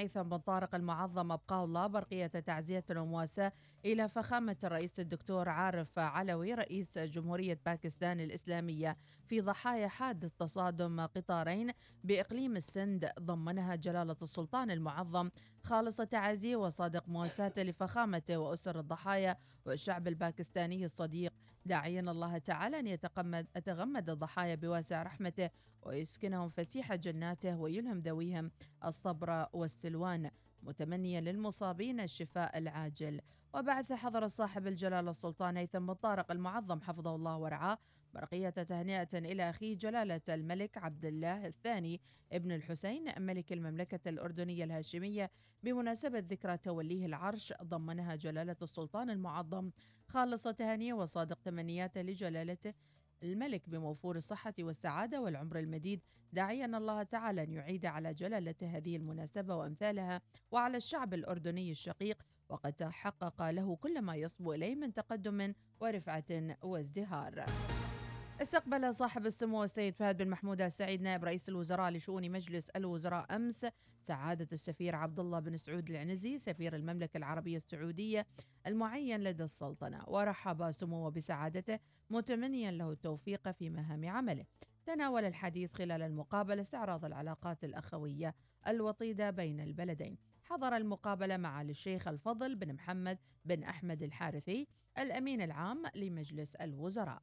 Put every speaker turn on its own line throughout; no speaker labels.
هيثم بن طارق المعظم أبقاه الله برقية تعزية ومواساة إلى فخامة الرئيس الدكتور عارف علوي رئيس جمهورية باكستان الإسلامية في ضحايا حادث تصادم قطارين بإقليم السند ضمنها جلالة السلطان المعظم خالص تعازيه وصادق مواساته لفخامته وأسر الضحايا والشعب الباكستاني الصديق. داعيا الله تعالى أن يتغمد أتغمد الضحايا بواسع رحمته ويسكنهم فسيح جناته ويلهم ذويهم الصبر والسلوان متمنيا للمصابين الشفاء العاجل. وبعث حضر صاحب الجلالة السلطان هيثم بن طارق المعظم حفظه الله ورعاه برقية تهنئة إلى أخيه جلالة الملك عبد الله الثاني ابن الحسين ملك المملكة الأردنية الهاشمية بمناسبة ذكرى توليه العرش ضمنها جلالة السلطان المعظم خالص تهانيه وصادق تمنياته لجلالته الملك بموفور الصحة والسعادة والعمر المديد. داعيا الله تعالى أن يعيد على جلالته هذه المناسبة وأمثالها وعلى الشعب الأردني الشقيق وقد تحقق له كل ما يصبو إليه من تقدم ورفعة وازدهار. استقبل صاحب السمو السيد فهد بن محمود السعيد نائب رئيس الوزراء لشؤون مجلس الوزراء أمس سعادة السفير عبد الله بن سعود العنزي سفير المملكة العربية السعودية المعين لدى السلطنة ورحب سموه بسعادته متمنيا له التوفيق في مهام عمله. تناول الحديث خلال المقابلة استعراض العلاقات الأخوية الوطيدة بين البلدين. حضر المقابلة مع الشيخ الفضل بن محمد بن أحمد الحارثي الأمين العام لمجلس الوزراء.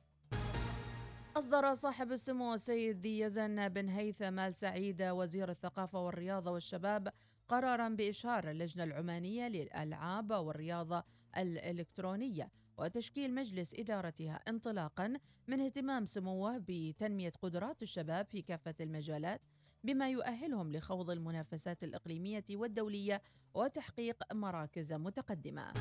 أصدر صاحب السمو السيد يزن بن هيثم آل سعيد وزير الثقافة والرياضة والشباب قرارا بإشهار اللجنة العمانية للألعاب والرياضة الإلكترونية وتشكيل مجلس إدارتها انطلاقا من اهتمام سموه بتنمية قدرات الشباب في كافة المجالات بما يؤهلهم لخوض المنافسات الإقليمية والدولية وتحقيق مراكز متقدمة.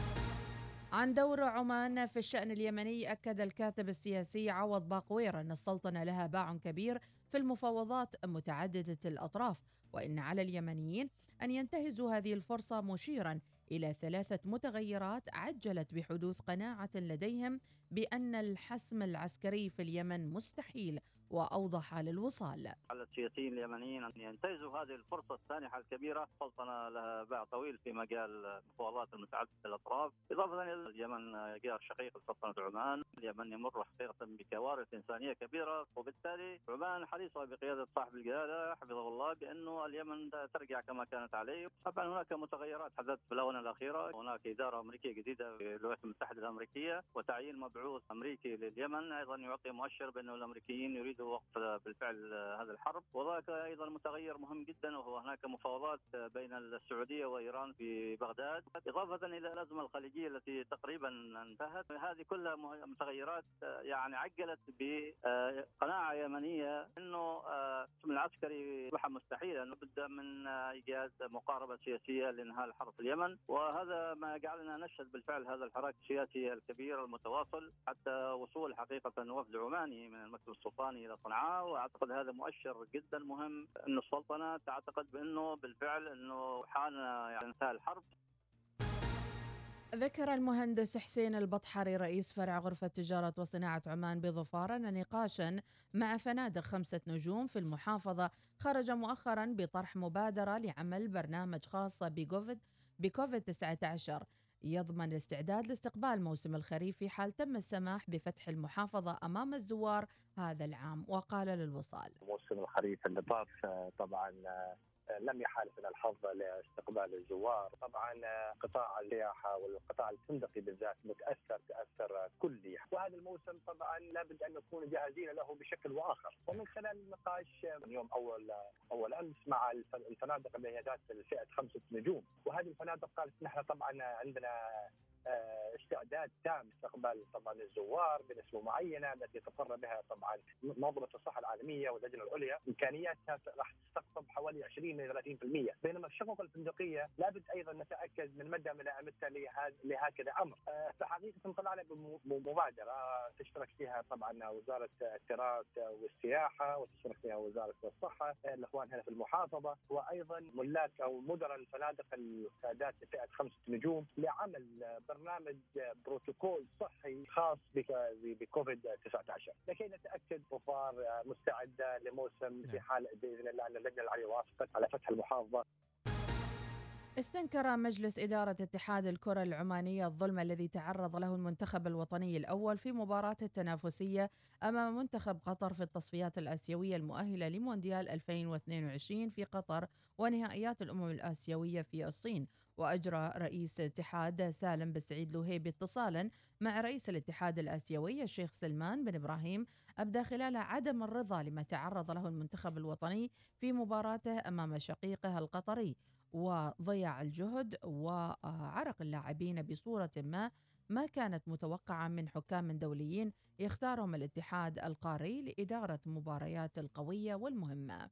عن دور عمان في الشأن اليمني أكد الكاتب السياسي عوض باقوير أن السلطنة لها باع كبير في المفاوضات متعددة الأطراف وإن على اليمنيين أن ينتهزوا هذه الفرصة مشيرا إلى ثلاثة متغيرات عجلت بحدوث قناعة لديهم بأن الحسم العسكري في اليمن مستحيل. وأوضح للوصال.
على السياسيين اليمنيين أن ينتهزوا هذه الفرصة السانحه الكبيرة، السلطنه لها باع طويل في مجال المفاوضات المتعدده الأطراف، إضافة إلى اليمن جار شقيق لسلطنه عمان، اليمن يمر حقيقة بكوارث إنسانية كبيرة. وبالتالي عمان حريصة بقيادة صاحب الجلاله حفظه الله بأنه اليمن ترجع كما كانت عليه، طبعا هناك متغيرات حدثت في الآونة الأخيرة، هناك إدارة أمريكية جديدة في الولايات المتحدة الأمريكية. وتعيين مبعوث أمريكي لليمن. أيضا يعطي مؤشر بانه الأمريكيين يريدوا وقف بالفعل هذا الحرب. وذاك أيضا متغير مهم جدا وهو هناك مفاوضات بين السعودية وإيران في بغداد. إضافة إلى الأزمة الخليجية التي تقريبا انتهت هذه كلها متغيرات يعني عجلت بقناعة يمنية إنه الحكم العسكري اصبح مستحيلا لابد من ايجاد مقاربة سياسية لانهاء الحرب في اليمن. وهذا ما جعلنا نشهد بالفعل هذا الحراك السياسي الكبير المتواصل حتى وصول حقيقة وفد عماني من المكتب السلطاني إلى صنعاء وأعتقد هذا مؤشر جدا مهم. إنه السلطنة تعتقد بأنه بالفعل إنه حان يعني انتهى الحرب.
ذكر المهندس حسين البطحري رئيس فرع غرفة تجارة وصناعة عمان بظفار أن نقاشا مع فنادق خمسة نجوم في المحافظة خرج مؤخرا بطرح مبادرة لعمل برنامج خاص بكوفيد بكوفيد 19 يضمن الاستعداد لاستقبال موسم الخريف في حال تم السماح بفتح المحافظة أمام الزوار هذا العام. وقال للوصال
موسم الخريف اللي طاف طبعا لم يحالفنا الحظ لاستقبال الزوار، طبعا قطاع السياحة والقطاع الفندقي بالذات متأثر تأثر كلي، وهذا الموسم طبعا لابد أن نكون جاهزين له بشكل وآخر، ومن خلال النقاش اليوم أول أول أمس مع الفنادق اللي هي ذات الفئة خمسة نجوم، وهذه الفنادق قالت نحن طبعا عندنا استعداد تام استقبال طبعا الزوار بنسبه معينة التي تقر بها طبعا منظمه الصحة العالمية واللجنة العليا. امكانياتها راح تستقطب حوالي 20 إلى 30% بينما الشقق الفندقية لابد أيضا نتأكد من مدى ملائمتها لهكذا أمر. فحقيقة طلعنا بمبادرة تشترك فيها طبعا وزارة التراث والسياحة وتشترك فيها وزارة الصحة الإخوان هنا في المحافظة وأيضا ملاك أو مدراء الفنادق ذات فئة خمسة نجوم لعمل برنامج بروتوكول صحي خاص بكوفيد 19 لكي نتأكد ظفار مستعدة لموسم في حال بإذن الله. أن اللجنه العليا وافقت على فتح المحافظة.
استنكر مجلس إدارة اتحاد الكرة العمانية الظلم الذي تعرض له المنتخب الوطني الأول في مباراة التنافسية أمام منتخب قطر في التصفيات الآسيوية المؤهلة لمونديال 2022 في قطر ونهائيات الأمم الآسيوية في الصين. وأجرى رئيس اتحاد سالم بن سعيد اتصالا مع رئيس الاتحاد الآسيوي الشيخ سلمان بن إبراهيم أبدى خلال عدم الرضا لما تعرض له المنتخب الوطني في مباراته أمام شقيقه القطري وضيع الجهد وعرق اللاعبين بصورة ما ما كانت متوقعة من حكام دوليين يختارهم الاتحاد القاري لإدارة مباريات القوية والمهمة.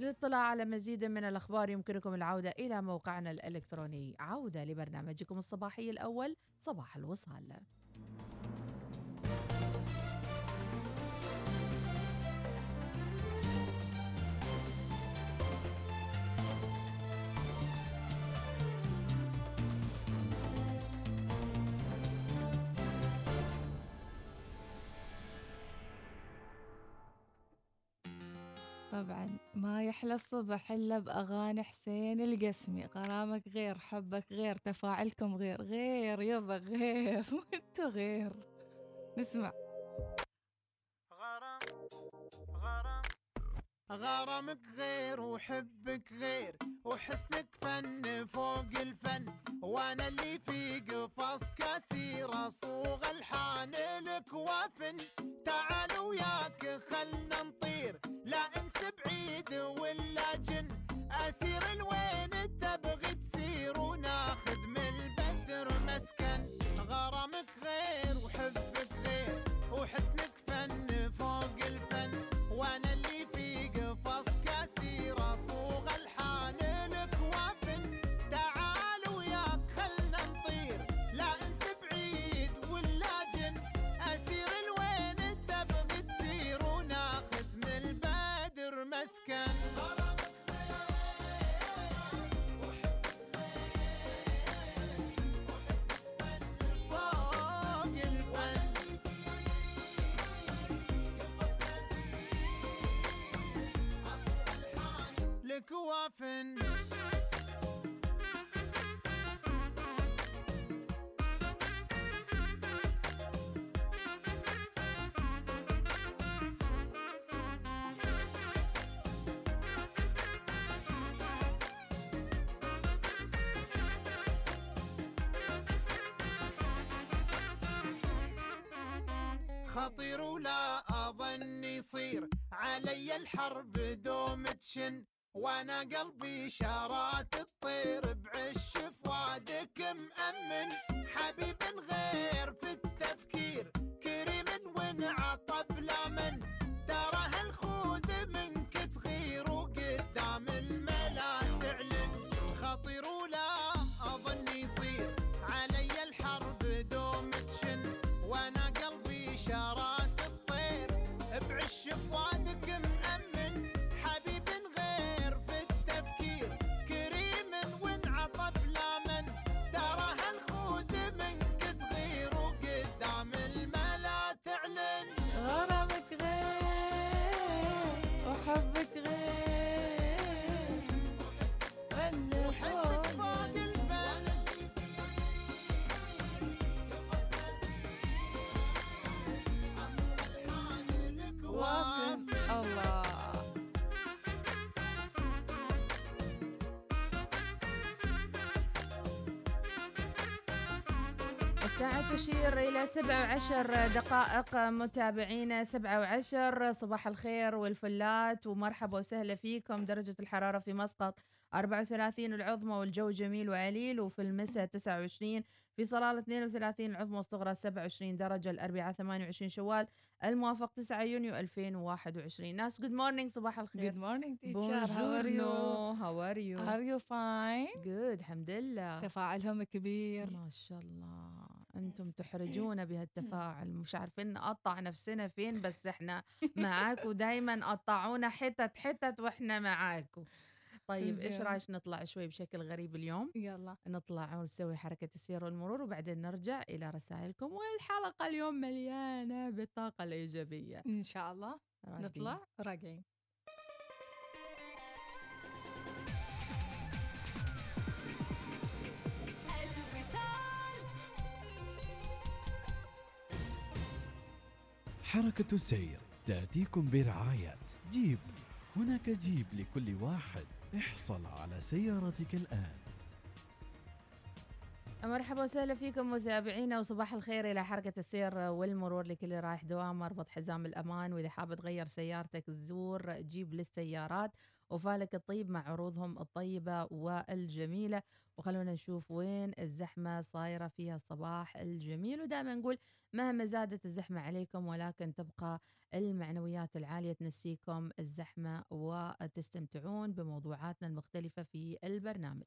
للاطلاع على مزيد من الأخبار يمكنكم العودة إلى موقعنا الإلكتروني. عودة لبرنامجكم الصباحي الأول صباح الوصال.
طبعا ما يحلى الصبح إلا بأغاني حسين القسمي غرامك غير حبك غير تفاعلكم غير غير يبا غير وأنتو غير. نسمع.
غرامك غير وحبك غير وحسنك فن فوق الفن وأنا اللي في قفص كسير اصوغ الحان لك وافن. تعال وياك خلنا نطير لا انس بعيد ولا جن. أسير الوين تبغي تسير وناخذ من البدر مسكن. غرامك غير وحبك غير وحسنك وافن خطير ولا أظن يصير علي الحرب دوم تشن. وأنا قلبي شارات الطير بعش فؤادك مأمن. حبيب غير في التفكير كريم وانعطب
تشير إلى 17 دقائق. متابعينا 17 صباح الخير والفلات ومرحبا وسهلا فيكم. درجة الحرارة في مسقط 34 العظمى والجو جميل وعليل وفي المساء 29 في صلالة 32 العظمى والصغرى 27 درجة الأربعاء 28 شوال الموافق 9 يونيو 2021 ناس good morning صباح الخير.
Good morning teacher. How are you?
Buongiorno how are you?
Are you fine?
Good الحمد لله.
تفاعلهم كبير.
ما شاء الله. أنتم تحرجونا بهالتفاعل. مش عارفين نقطع نفسنا فين بس إحنا معاكم دايما قطعونا حتت حتت وإحنا معاكم. طيب
إيش.
رأيك نطلع شوي بشكل غريب اليوم؟
يلا.
نطلع ونسوي حركة السير والمرور وبعدين نرجع إلى رسائلكم والحلقة اليوم مليانة بالطاقة الإيجابية.
إن شاء الله.
راقدين.
نطلع راجعين
حركة السير تأتيكم برعاية. جيب. هناك جيب لكل واحد. احصل على سيارتك الآن.
مرحبا وسهلا فيكم متابعينا وصباح الخير إلى حركة السير والمرور لكل رايح دوام أربط حزام الأمان وإذا حاب تغير سيارتك زور جيب للسيارات. وفالك الطيب مع عروضهم الطيبة والجميلة. وخلونا نشوف وين الزحمة صايرة فيها الصباح الجميل. ودائما نقول مهما زادت الزحمة عليكم ولكن تبقى المعنويات العالية تنسيكم الزحمة وتستمتعون بموضوعاتنا المختلفة في البرنامج.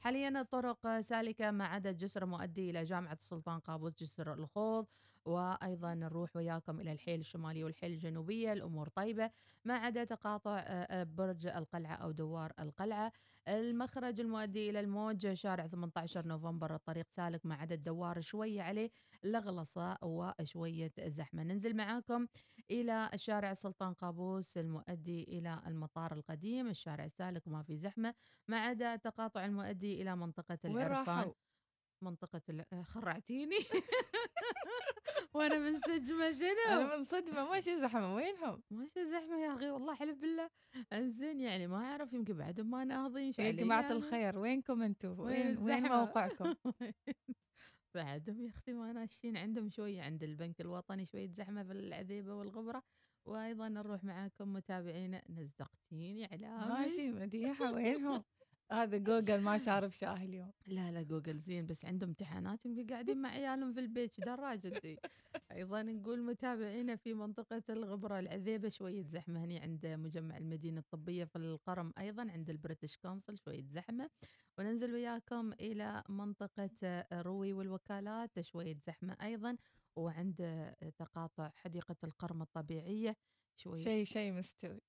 حاليا الطرق سالكة ما عدا الجسر مؤدي إلى جامعة السلطان قابوس جسر الخوض. وأيضا نروح وياكم إلى الحيل الشمالية والحيل الجنوبية الأمور طيبة ما عدا تقاطع آه، آه، برج القلعة أو دوار القلعة. المخرج المؤدي إلى الموج شارع 18 نوفمبر الطريق سالك ما عدا الدوار شوية عليه لغلصة وشوية زحمة. ننزل معاكم إلى الشارع السلطان قابوس المؤدي إلى المطار القديم الشارع سالك ما في زحمة ما عدا التقاطع المؤدي إلى منطقة
وين
العرفان؟ منطقة ال- آه، خرعتيني وأنا منسجمة شنو؟
أنا منصدمه ماشي زحمة وينهم؟
ماشي زحمة يا أخي والله حلف بالله إنزين يعني ما أعرف يمكن بعدهم ما ناهضين شو
يا
علي
جماعة
يعني؟
الخير وينكم أنتم؟
وين
وين وين
الزحمة؟
موقعكم؟
بعدهم يا أختي ما ناشين عندهم شوية عند البنك الوطني شوية زحمة في العذيبة والغبرة وأيضا نروح معاكم متابعينا نزقتيني على
ماشي مديحة وينهم؟ هذا جوجل ما شارب شاي اليوم.
لا لا جوجل زين بس عندهم امتحانات يمكن قاعدين مع عيالهم في البيت دراجة دي. أيضا نقول متابعينا في منطقة الغبرة العذيبة شوية زحمة هني عند مجمع المدينة الطبية في القرم أيضا عند البريتش كونسل شوية زحمة. وننزل وياكم إلى منطقة روي والوكالات شوية زحمة أيضا. وعند تقاطع حديقة القرم الطبيعية شوية
شيء شيء مستوي.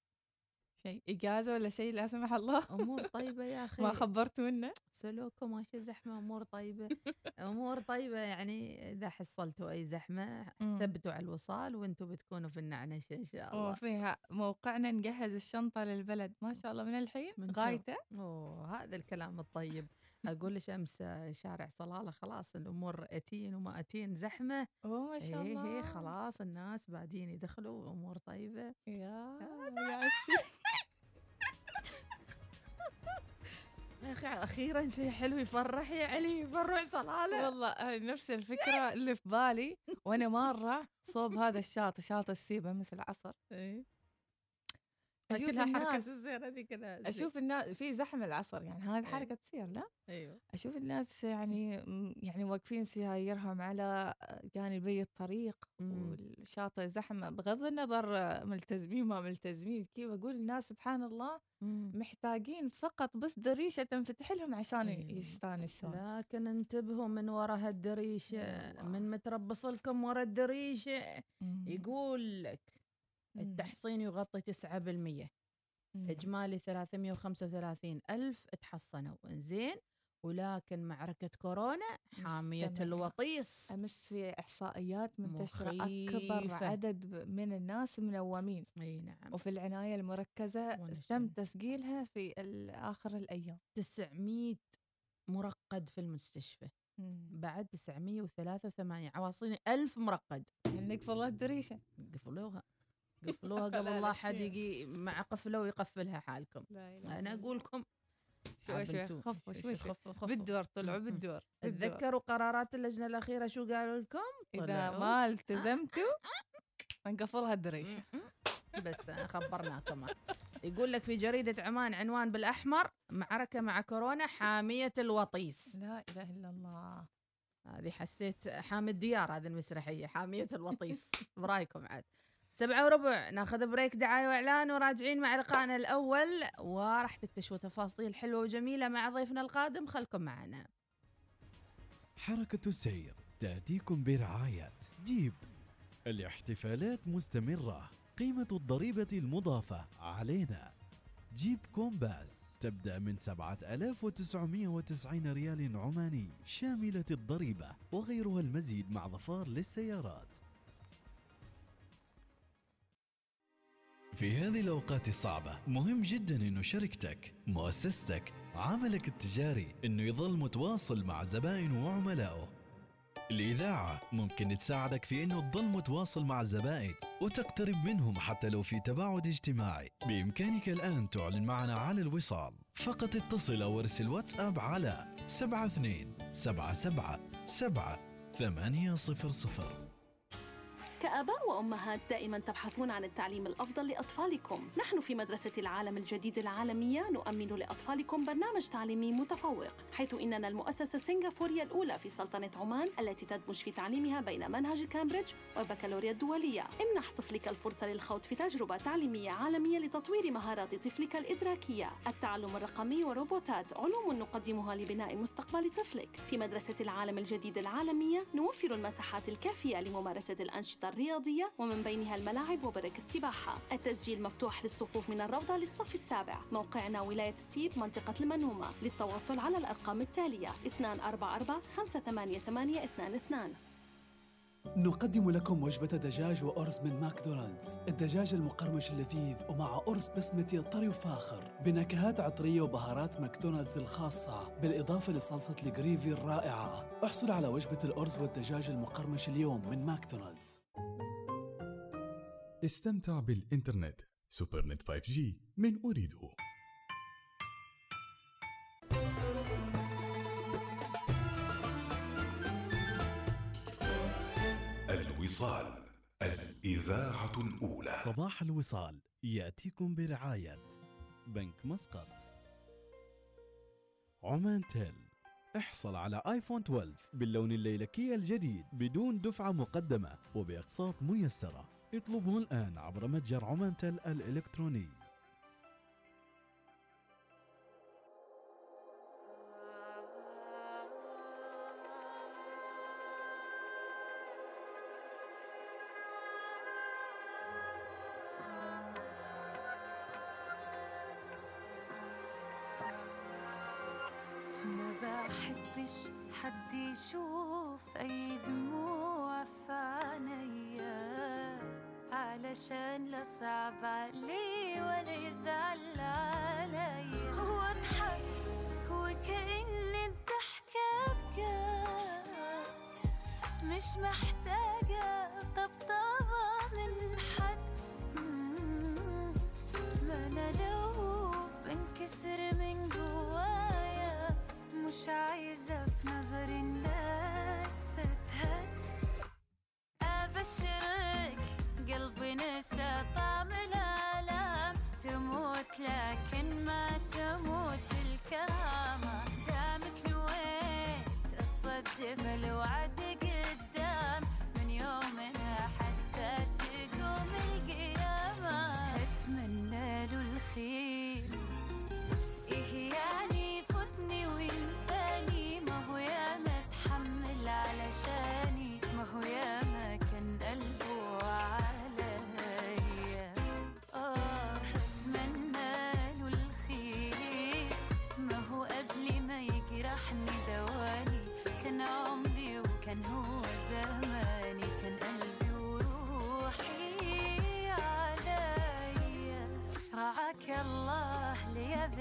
شيء إجازة ولا شيء لا سمح الله؟
أمور طيبة يا أخي.
ما خبرتونا؟
سلوككم ماشي زحمة أمور طيبة. أمور طيبة يعني إذا حصلتوا أي زحمة
مم.
ثبتوا على الوصال وأنتم بتكونوا في النعنش إن شاء الله.
وفيها موقعنا نجهز الشنطة للبلد. ما شاء الله من الحين؟
من.
غايتة؟
أوه هذا الكلام الطيب. أقول لك أمس شارع صلالة خلاص الأمور أتين وما أتين زحمة.
أوه ما شاء
إيه
الله.
إيه خلاص الناس بادين يدخلوا أمور طيبة.
يا يا
يا أخي أخيرا شيء حلو يفرح يا علي بنروح صلاله.
والله نفس الفكرة اللي في بالي وأنا ماره صوب هذا الشاطئ شاطئ السيبة مثل العصر أشوف
كلها حركة
الناس-
الزين هذه كلها
أشوف الناس في زحمة العصر يعني هذه
إيه.
حركة تصير لا
أيوه
أشوف الناس يعني يعني واقفين سيايرهم على جانبي الطريق
مم.
والشاطئ زحمة بغض النظر ملتزمين ما ملتزمين كيف أقول الناس سبحان الله
مم.
محتاجين فقط بس دريشة تنفتح لهم عشان
أيوة.
يستانسون
لكن انتبهوا من ورا هالدريشة
والله.
من متربص لكم ورا الدريشة
مم.
يقول لك. التحصين يغطي 9%
مم.
إجمالي 335 ألف تحصنوا إنزين. ولكن معركة كورونا حامية
مستمرة.
الوطيس.
أمس في إحصائيات منتشره أكبر
مخيفة.
عدد من الناس منومين.
إي نعم.
وفي العناية المركزة
وأنا
تم. تسجيلها في ال- آخر الأيام.
900 مرقد في المستشفى. بعد 983 عواصين ألف مرقد.
يعني نقفل الدريشه
قفلوها قفلوها
لا،
قبل
لا،
لا حد. يجي مع قفلة ويقفلها حالكم أنا أقول لكم
شوي شوي. خفوا شوي شوي
خفوا خفوا.
بالدور طلعوا. بالدور.
تذكروا قرارات اللجنة الأخيرة شو قالوا لكم؟
إذا
طلعوا.
ما التزمتوا نقفلها الدريشه
م-م. بس خبرناكم يقول لك في جريدة عمان عنوان بالأحمر معركة مع كورونا حامية الوطيس
لا إله إلا الله
هذه حسيت حامي الديار هذه المسرحية حامية الوطيس برأيكم عاد سبعة وربع ناخذ break دعاية وإعلان وراجعين مع لقائنا الأول. وراح تكتشفوا تفاصيل حلوة وجميلة مع ضيفنا القادم خلكم معنا.
حركة السير تأتيكم برعاية جيب. الاحتفالات مستمرة قيمة الضريبة المضافة علينا. جيب كومباس تبدأ من 7990 ريال عماني شاملة الضريبة وغيرها المزيد مع ظفار للسيارات. في هذه الأوقات الصعبة مهم جدا أنه شركتك مؤسستك عملك التجاري أنه يظل متواصل مع زبائنه وعملائه. الإذاعة ممكن تساعدك في إنه تضل متواصل مع الزبائن وتقترب منهم حتى لو في تباعد اجتماعي. بإمكانك الآن تعلن معنا على الوصال. فقط اتصل أو ارسل واتساب على 72 77 7 800
كآباء وأمهات دائما تبحثون عن التعليم الأفضل لأطفالكم. نحن في مدرسة العالم الجديد العالمية نؤمن لأطفالكم برنامج تعليمي متفوق حيث إننا المؤسسة السنغافورية الأولى في سلطنة عمان التي تدمج في تعليمها بين منهج كامبريدج والبكالوريا الدولية. امنح طفلك الفرصة للخوض في تجربة تعليمية عالمية لتطوير مهارات طفلك الإدراكية. التعلم الرقمي وروبوتات علوم نقدمها لبناء مستقبل طفلك. في مدرسة العالم الجديد العالمية نوفر المساحات الكافية لممارسة الأنشطة الرياضية ومن بينها الملاعب وبرك السباحة. التسجيل مفتوح للصفوف من الروضة للصف السابع. موقعنا ولاية السيب منطقة المنهومة. للتواصل على الأرقام التالية 244 588 22
نقدم لكم وجبة دجاج وأرز من ماكدونالدز. الدجاج المقرمش اللذيذ ومع أرز بسمتي طري وفاخر. بنكهات عطرية وبهارات ماكدونالدز الخاصة بالإضافة لصلصة ال gravy الرائعة. احصل على وجبة الأرز والدجاج المقرمش اليوم من ماكدونالدز.
استمتع بالإنترنت. Supernet 5G من أريدو.
الوصال الإذاعة الأولى.
صباح الوصال يأتيكم برعاية بنك مسقط. عمان تيل. احصل على آيفون 12 باللون الليلكي الجديد بدون دفعة مقدمة وبأقساط ميسرة. اطلبه الآن عبر متجر عمان تيل الإلكتروني.
حد يشوف اي دموع في علشان لا صعب عليه ولا يزعل عليا هو اضحك وكأن الضحكة بجد مش محتاجة طبطبة من حد. ما أنا لو بنكسر من جوايا مش عايزة في نظر الناس قلبي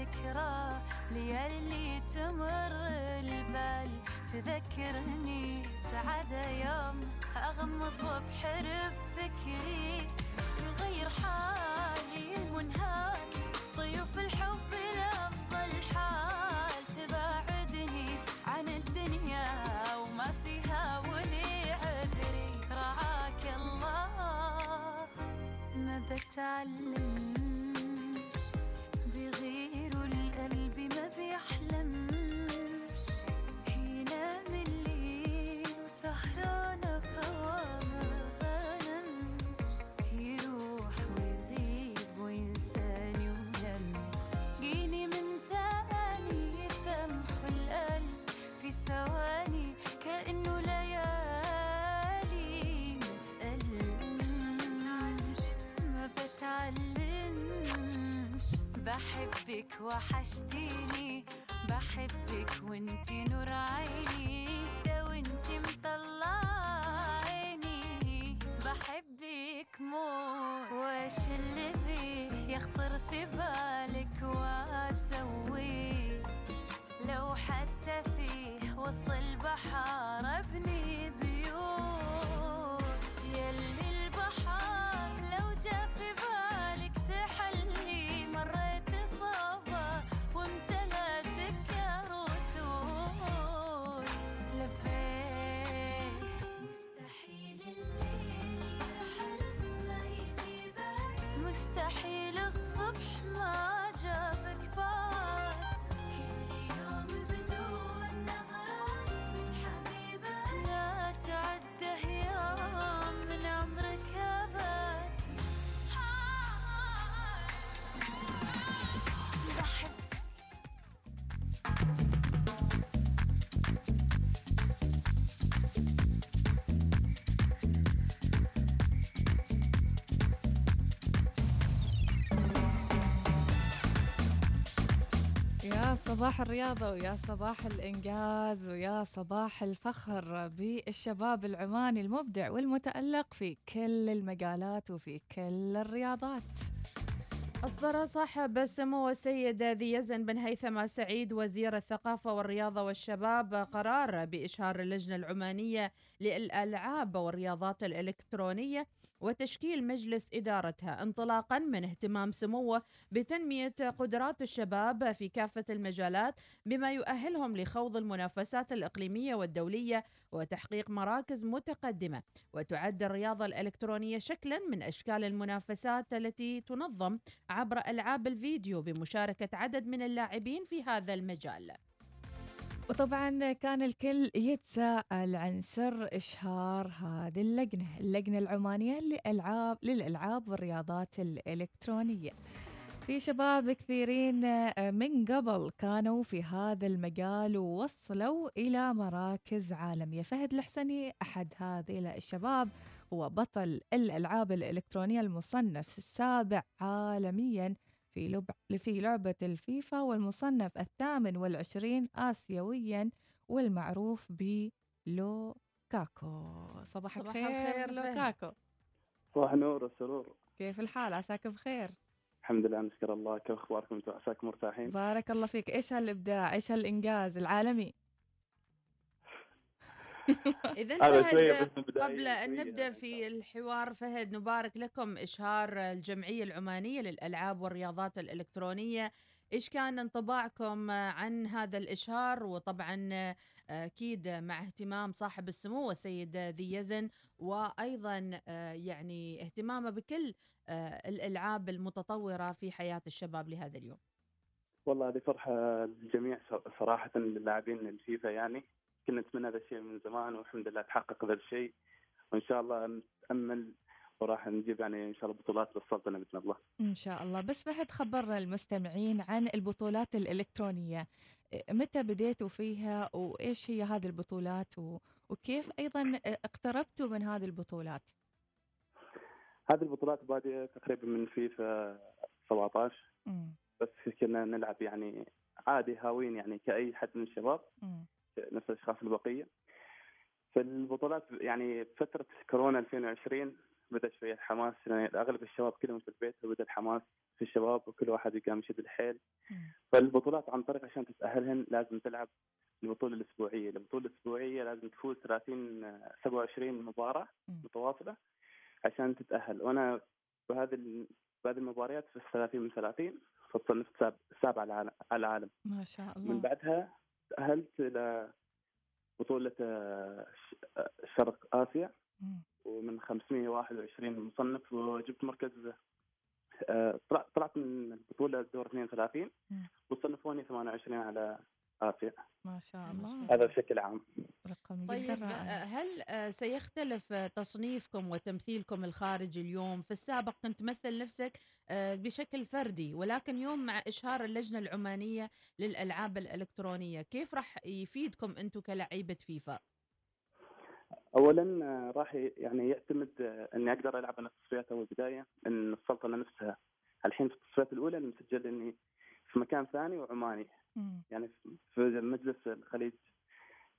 ذكرى ليا اللي تمر البال. تذكرني سعادة يوم أغمض وبحرب فكري. تغير حالي المنهاك ضيوف الحب لأفضل حال. تباعدني عن الدنيا وما فيها ولي عذري رعاك الله. ما بتعلمش القلب بحبك وحشتيني. بحبك وانتي نور عيني. ده وانتي مطلع عيني بحبك موت. واش اللي فيه يخطر في بالك؟ واسويه. لو حتى فيه وسط البحر
صباح الرياضة ويا صباح الإنجاز ويا صباح الفخر بالشباب العماني المبدع والمتألق في كل المجالات وفي كل الرياضات.
أصدر صاحب السمو السيد ذي يزن بن هيثم سعيد وزير الثقافة والرياضة والشباب قرار بإشهار اللجنة العمانية للألعاب والرياضات الإلكترونية وتشكيل مجلس إدارتها انطلاقا من اهتمام سموه بتنمية قدرات الشباب في كافة المجالات بما يؤهلهم لخوض المنافسات الإقليمية والدولية وتحقيق مراكز متقدمة. وتعد الرياضة الإلكترونية شكلا من أشكال المنافسات التي تنظم عبر ألعاب الفيديو بمشاركة عدد من اللاعبين في هذا المجال.
وطبعا كان الكل يتساءل عن سر إشهار هذه اللجنة اللجنة العمانية للألعاب للألعاب والرياضات الإلكترونية. في شباب كثيرين آه، من قبل كانوا في هذا المجال ووصلوا إلى مراكز عالمية. فهد الحسني أحد هذه الشباب هو بطل الألعاب الإلكترونية المصنف السابع عالميا. في لب... في لعبة الفيفا والمصنف الثامن والعشرين آسيويا والمعروف بلوكاكو صباح,
صباح
الخير. لوكاكو.
صباح النور والسرور
كيف الحال؟ عساك بخير؟
الحمد لله نشكر الله. كيف أخباركم؟ عساكم مرتاحين؟
بارك الله فيك. إيش هالإبداع؟ إيش هالإنجاز العالمي؟
إذا فهد قبل أن نبدأ في الحوار فهد نبارك لكم إشهار الجمعية العمانية للألعاب والرياضات الإلكترونية. إيش كان انطباعكم عن هذا الإشهار؟ وطبعا أكيد مع اهتمام صاحب السمو السيد ذي يزن وأيضا يعني اهتمامه بكل الألعاب المتطورة في حياة الشباب لهذا اليوم.
والله هذه فرحة للجميع صراحة للاعبين الفيفا يعني. كنا نتمنى هذا الشيء من زمان والحمد لله تحقق هذا الشيء وإن شاء الله نتأمل وراح نجيب يعني إن شاء الله بطولات للسلطنة بإذن الله
إن شاء الله بس فهد خبرنا المستمعين عن البطولات الإلكترونية متى بديتوا فيها وإيش هي هذه البطولات. وكيف أيضا اقتربتوا من هذه البطولات
هذه البطولات بادية تقريبا من فيفا 17
مم.
بس كنا نلعب يعني عادي هاوين يعني كأي حد من الشباب
مم.
نفس الأشخاص البقية. في البطولات يعني فترة كورونا 2020 بدأ شوية الحماس يعني أغلب الشباب كلهم في البيت فبدأ الحماس في الشباب وكل واحد قام يشد الحيل. فالبطولات عن طريق عشان تتأهلهن لازم تلعب البطولة الأسبوعية، البطولة الأسبوعية لازم تفوز 30 آه، 27 مباراة متواصلة عشان تتأهل. وأنا بهذه بهذه المباريات في 30 من 30 فصنفت ساب- السابع على العالم.
ما شاء الله.
من بعدها تأهلت إلى بطولة آه، آه، شرق آسيا. ومن 521 مصنف وجبت مركز آه، طلع- طلعت من البطولة دور 32
مم.
وصنفوني 28 على آسيا.
ما شاء الله.
هذا بشكل عام.
رقم
طيب
جدا رائع
هل سيختلف تصنيفكم وتمثيلكم الخارجي اليوم؟ في السابق كنت تمثل نفسك بشكل فردي ولكن يوم مع إشهار اللجنة العمانية للألعاب الإلكترونية كيف راح يفيدكم أنتم كلعيبة فيفا؟
اولا آه، راح يعني يعتمد آه، إني أقدر ألعب أنا التصفيات أول بداية إن السلطنه نفسها الحين في التصفيات الأولى أنا مسجل إني في مكان ثاني وعماني
مم.
يعني في مجلس الخليج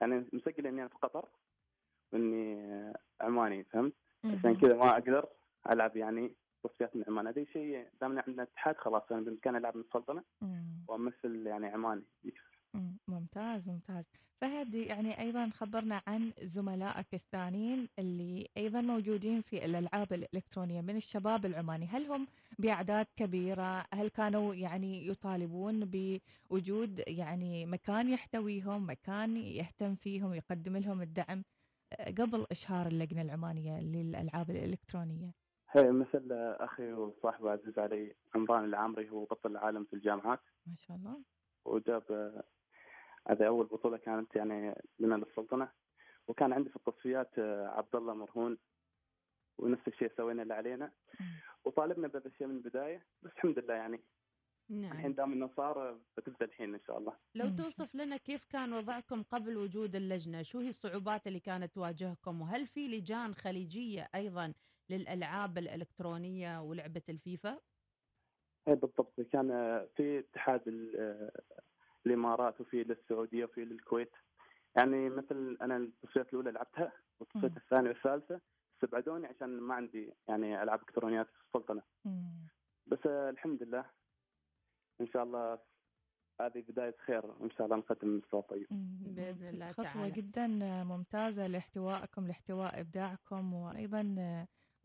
يعني مسجل إني أنا في قطر وإني آه، عماني فهمت؟ عشان. كذا ما أقدر ألعب يعني تصفيات من عمان. هذا شيء دامنا عندنا اتحاد خلاص أنا بإمكاني ألعب من السلطنه. وامثل يعني عماني.
مم. ممتاز ممتاز. فهد يعني أيضا خبرنا عن زملائك الثانيين اللي أيضا موجودين في الألعاب الإلكترونية من الشباب العماني. هل هم بأعداد كبيرة؟ هل كانوا يعني يطالبون بوجود يعني مكان يحتويهم مكان يهتم فيهم يقدم لهم الدعم قبل إشهار اللجنة العمانية للألعاب
الإلكترونية؟ مثل أخي وصاحبي عزيز علي عمران العامري هو بطل العالم في الجامعات.
ما شاء الله.
وجاب آه، هذه أول بطولة كانت يعني لنا للسلطنه وكان عندي في التصفيات آه، عبد الله مرهون ونفس الشيء سوينا اللي علينا. وطالبنا بهذا الشيء من البداية بس الحمد لله يعني
نعم.
الحين دام إنه صار آه، بتبدأ الحين إن شاء الله.
لو توصف لنا كيف كان وضعكم قبل وجود اللجنة؟ شو هي الصعوبات اللي كانت تواجهكم؟ وهل في لجان خليجية أيضا للألعاب الإلكترونية ولعبة الفيفا؟
اي بالضبط كان آه، في اتحاد ال- آه، الإمارات وفي للسعودية وفي للكويت يعني مثل أنا التصفيات الأولى لعبتها والتصفيات. الثانية والثالثة استبعدوني عشان ما عندي يعني ألعاب الكترونيات في السلطنه
مم.
بس آه، الحمد لله إن شاء الله هذه بداية خير وإن شاء الله نقدم مستوى طيب
بإذن الله
خطوة
تعالى.
جدا ممتازة لاحتوائكم لاحتواء إبداعكم وأيضا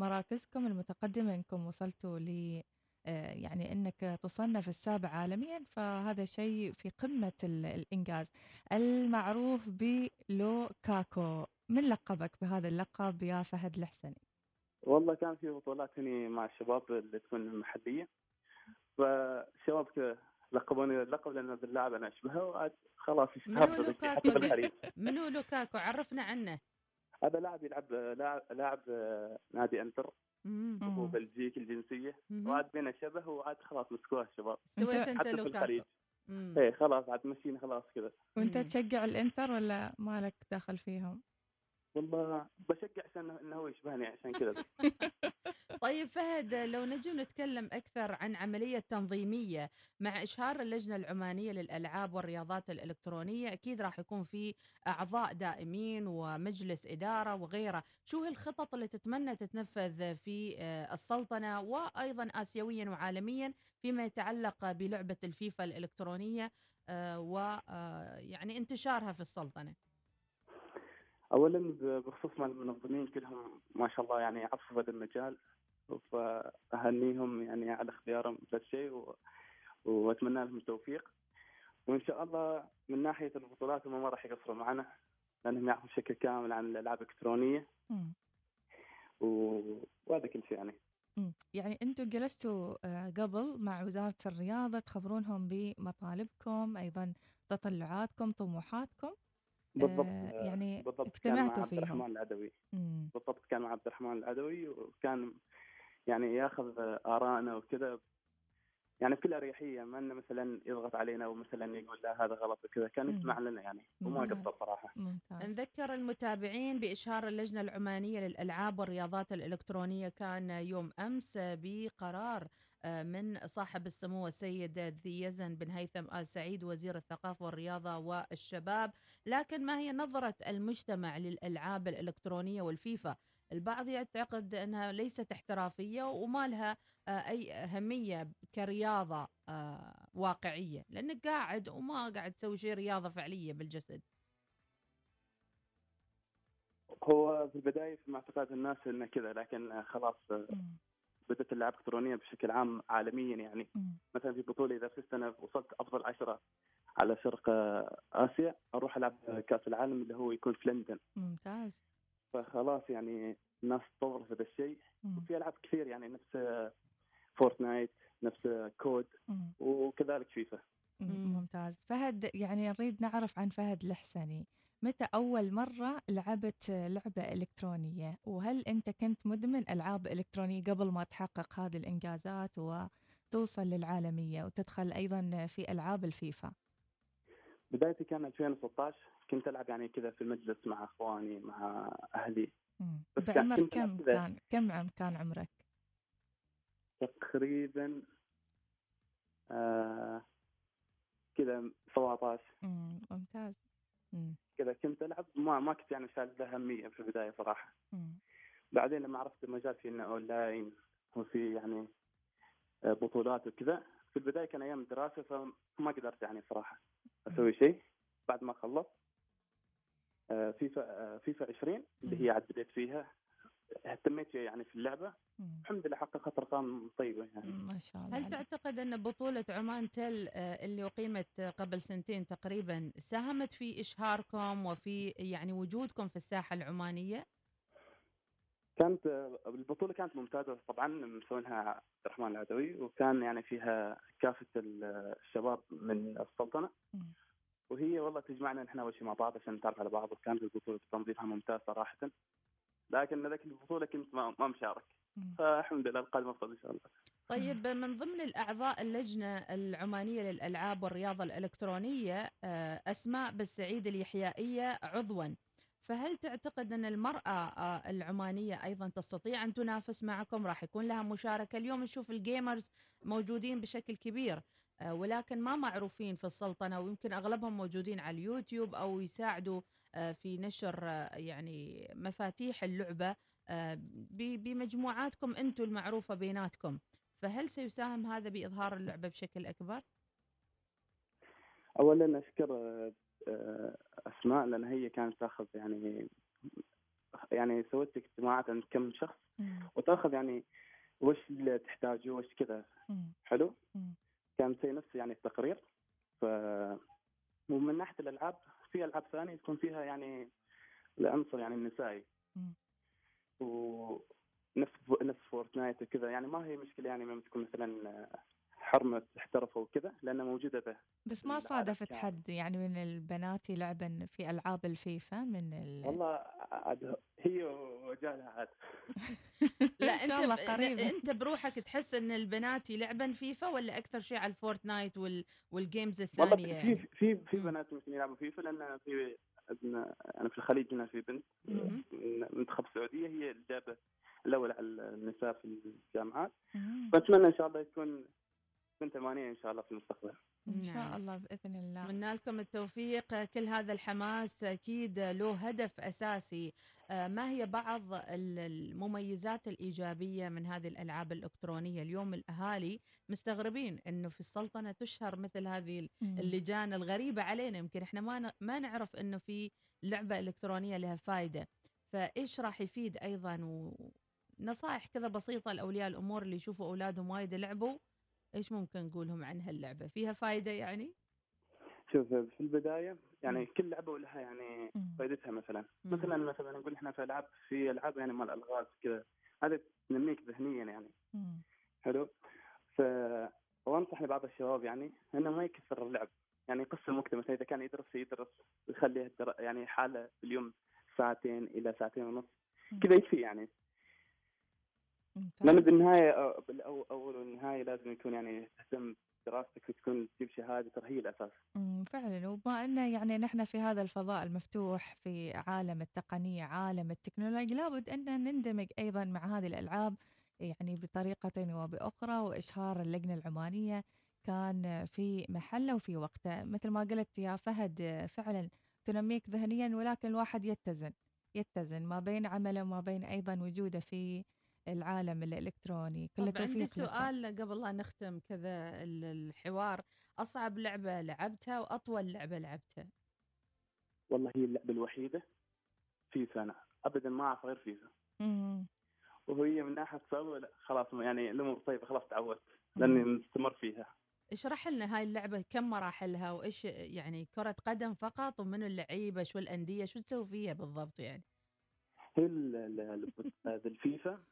مراكزكم المتقدمة إنكم وصلتوا ل آه، يعني إنك تصنف السابع عالميا فهذا شيء في قمة ال- الإنجاز. المعروف بلوكاكو. من لقبك بهذا اللقب يا فهد الحسني؟
والله كان في بطولات هنا مع الشباب اللي تكون المحليه فالشباب لقبوني اللقب لأن اللاعب أنا أشبهه وعاد خلاص
منو
اشتهرت بس
لوكاكو منو لوكاكو عرفنا عنه.
هذا لاعب يلعب لاعب لاعب آه، نادي انتر. وهو بلجيكي
الجنسية.
وعاد بينا شبه وعاد خلاص مسكوها الشباب
استويت انت
حتى في
لوكاكو
الخليج. إيه خلاص عاد مشينا خلاص كذا
وانت تشجع الانتر ولا مالك دخل فيهم؟
والله بشجع عشان إنه هو يشبهني عشان كذا.
طيب فهد لو نجي نتكلم أكثر عن عملية تنظيمية مع إشهار اللجنة العمانية للألعاب والرياضات الإلكترونية أكيد راح يكون في أعضاء دائمين ومجلس إدارة وغيره. شو هالخطط اللي تتمنى تتنفذ في آه، السلطنة وأيضا آسيويا وعالميا فيما يتعلق بلعبة الفيفا الإلكترونية ويعني انتشارها في السلطنة؟
اولا بخصوص المنظمين كلهم ما شاء الله يعني عصفوا هذا المجال فاهنيهم يعني على اختيارهم ذا الشيء و... وأتمنى لهم التوفيق وإن شاء الله من ناحية البطولات هم ما راح يقصروا معنا لأنهم يعرفوا بشكل كامل عن الألعاب
الإلكترونية.
و... وهذا كل شيء يعني.
يعني أنتم جلستوا آه، قبل مع وزارة الرياضة تخبرونهم بمطالبكم أيضا تطلعاتكم طموحاتكم
بالضبط
آه، يعني
بالضبط كان مع
اجتمعتوا
عبد الرحمن العدوي
مم.
بالضبط كان مع عبد الرحمن العدوي وكان يعني ياخذ ارائنا وكذا يعني بكل أريحية ما إنه مثلا يضغط علينا ومثلا يقول لا هذا غلط وكذا كان. يسمع لنا يعني وما. قصر صراحة
ممتاز
نذكر المتابعين بإشهار اللجنة العمانية للألعاب والرياضات الإلكترونية كان يوم أمس بقرار آه، من صاحب السمو السيد ذي يزن بن هيثم آل سعيد وزير الثقافة والرياضة والشباب. لكن ما هي نظرة المجتمع للألعاب الإلكترونية والفيفا؟ البعض يعتقد أنها ليست احترافية وما لها آه، أي أهمية كرياضة آه، واقعية. لأنك قاعد وما قاعد تسوي شيء رياضة فعلية بالجسد.
هو في البداية في معتقد الناس إنه كذا لكن خلاص بدأت الالعاب الالكترونيه بشكل عام عالميا يعني. مثلا في بطولة إذا فزت أنا وصلت أفضل عشرة على شرق آسيا أروح ألعب كأس العالم اللي هو يكون في لندن.
ممتاز.
فخلاص يعني الناس تطور في هذا الشيء. وفي ألعاب كثير يعني نفس فورتنايت نفس كود
مم.
وكذلك فيفا.
مم. ممتاز. فهد يعني نريد نعرف عن فهد الحسني متى أول مرة لعبت لعبة إلكترونية وهل أنت كنت مدمن ألعاب إلكترونية قبل ما تحقق هذه الإنجازات وتوصل للعالمية وتدخل أيضا في ألعاب الفيفا
بدايتي كان 2016 كنت ألعب يعني كذا في المجلس مع إخواني مع. بس كان-
بعمر
ألعب
كم كان كم عم كان عمرك؟
تقريبا آه كذا 17
مم. ممتاز مم.
كذا كنت العب ما ما كنت يعني شايل له أهمية في البداية صراحة.
مم.
بعدين لما عرفت المجال في إنه أونلاين وفي يعني آه، بطولات وكذا في البداية كان أيام الدراسة فما قدرت يعني صراحة أسوي شيء. بعد ما خلصت آه، فيفا آه، فيفا 20 اللي هي عاد بديت فيها اهتميت فيها يعني في اللعبة. الحمد لله حققت ارقام طيبة يعني.
ما شاء الله
هل تعتقد أن بطولة عمان تل آه، اللي أقيمت قبل سنتين تقريبا ساهمت في إشهاركم وفي يعني وجودكم في الساحة العمانية؟
كانت آه، البطولة كانت ممتازة طبعا مسوينها عبد الرحمن العدوي وكان يعني فيها كافة ال- الشباب من السلطنة. وهي والله تجمعنا نحن أول شيء مع بعض عشان نتعرف على بعض وكانت البطولة تنظيمها ممتاز صراحة. لكن ذاك البطولة كنت ما, ما مشارك. فالحمد لله القادم افضل إن شاء الله.
طيب من ضمن الأعضاء اللجنة العمانية للألعاب والرياضة الإلكترونية آه، أسماء بالسعيد اليحيائية عضوا. فهل تعتقد أن المرأة آه، العمانية أيضا تستطيع أن تنافس معكم؟ راح يكون لها مشاركة. اليوم نشوف الجيمرز موجودين بشكل كبير آه، ولكن ما معروفين في السلطنة ويمكن أغلبهم موجودين على اليوتيوب أو يساعدوا في نشر آه، يعني مفاتيح اللعبة آه، بمجموعاتكم أنتم المعروفة بيناتكم. فهل سيساهم هذا بإظهار اللعبة بشكل أكبر؟
اولا أشكر آه، آه، أسماء لأن هي كانت تأخذ يعني يعني سويت اجتماعات عند كم شخص وتأخذ يعني وش اللي تحتاجه وش كذا. حلو. كان مسوي نفس يعني التقرير. ف ومن ناحية الألعاب في العاب ثانية تكون فيها يعني العنصر يعني النسائي. ونفس نفس فورتنايت وكذا يعني ما هي مشكلة يعني لما تكون مثلا حرمة احترفوا وكذا لأنها موجودة به
بس ما صادفت. حد يعني من البنات يلعبن في ألعاب الفيفا من ال...
والله عاد هي وجالها عاد
لا أنت
الله
ب-
قريبا
أنت بروحك تحس إن البنات يلعبن فيفا ولا أكثر شيء على الفورتنايت وال والجيمز
والله
الثانية
في في في. بنات ممكن يلعبوا فيفا لأن في عندنا أنا في الخليج هنا في بنت منتخب السعودية هي اللي جابت الأول على النساء في الجامعات. فأتمنى إن شاء الله يكون بنت ثمانية إن شاء الله في المستقبل.
إن شاء
نعم.
الله بإذن الله.
أتمنى لكم التوفيق. كل هذا الحماس أكيد له هدف أساسي. آه، ما هي بعض ال- المميزات الإيجابية من هذه الألعاب الإلكترونية؟ اليوم الأهالي مستغربين أنه في السلطنة تشهر مثل هذه. اللجان الغريبة علينا. يمكن إحنا ما ما نعرف أنه في لعبة إلكترونية لها فائدة فإيش راح يفيد أيضا؟ ونصائح كذا بسيطة لأولياء الأمور اللي يشوفوا أولادهم وايد يلعبوا. إيش ممكن نقولهم عن هاللعبة فيها فائدة يعني؟
شوف في البداية يعني
مم.
كل لعبة ولها يعني. فائدتها مثلا
مم.
مثلا مثلا نقول إحنا في ألعاب في ألعاب يعني مال الالغاز كذا هذا تنميك ذهنيا يعني
مم.
حلو ف وأنصح لبعض الشباب يعني إنه ما يكثر اللعب يعني يقسم وقته مثلا إذا كان يدرس يدرس ويخليه يعني حالة في اليوم ساعتين إلى ساعتين ونص. كذا يكفي يعني لأن
ممتاز
بالنهاية أو- بالأو- أول والنهايه لازم يكون يعني تهتم بدراستك وتكون تجيب شهادة ترى هي الاساس
فعلا. وبما أن يعني نحن في هذا الفضاء المفتوح في عالم التقنية عالم التكنولوجيا لابد أن نندمج أيضا مع هذه الألعاب يعني بطريقة وبأخرى. وإشهار اللجنة العمانية كان في محله وفي وقته. مثل ما قلت يا فهد فعلا تنميك ذهنيا ولكن الواحد يتزن يتزن ما بين عمله وما بين أيضا وجوده في العالم الإلكتروني كل
طب عندي. سؤال قبل لا نختم كذا ال- الحوار أصعب لعبة لعبتها وأطول لعبة لعبتها
والله هي اللعبة الوحيدة فيفا أنا ابدا ما أعرف غير فيفا. وهي من ناحيه صعوبه لا خلاص يعني الأمور طيبه خلاص تعودت لأني مستمر فيها
اشرح لنا هاي اللعبة كم مراحلها وإيش يعني كرة قدم فقط ومن اللعيبة شو الأندية شو تسوي فيها بالضبط يعني
هي ال- ال- ال- الفيفا.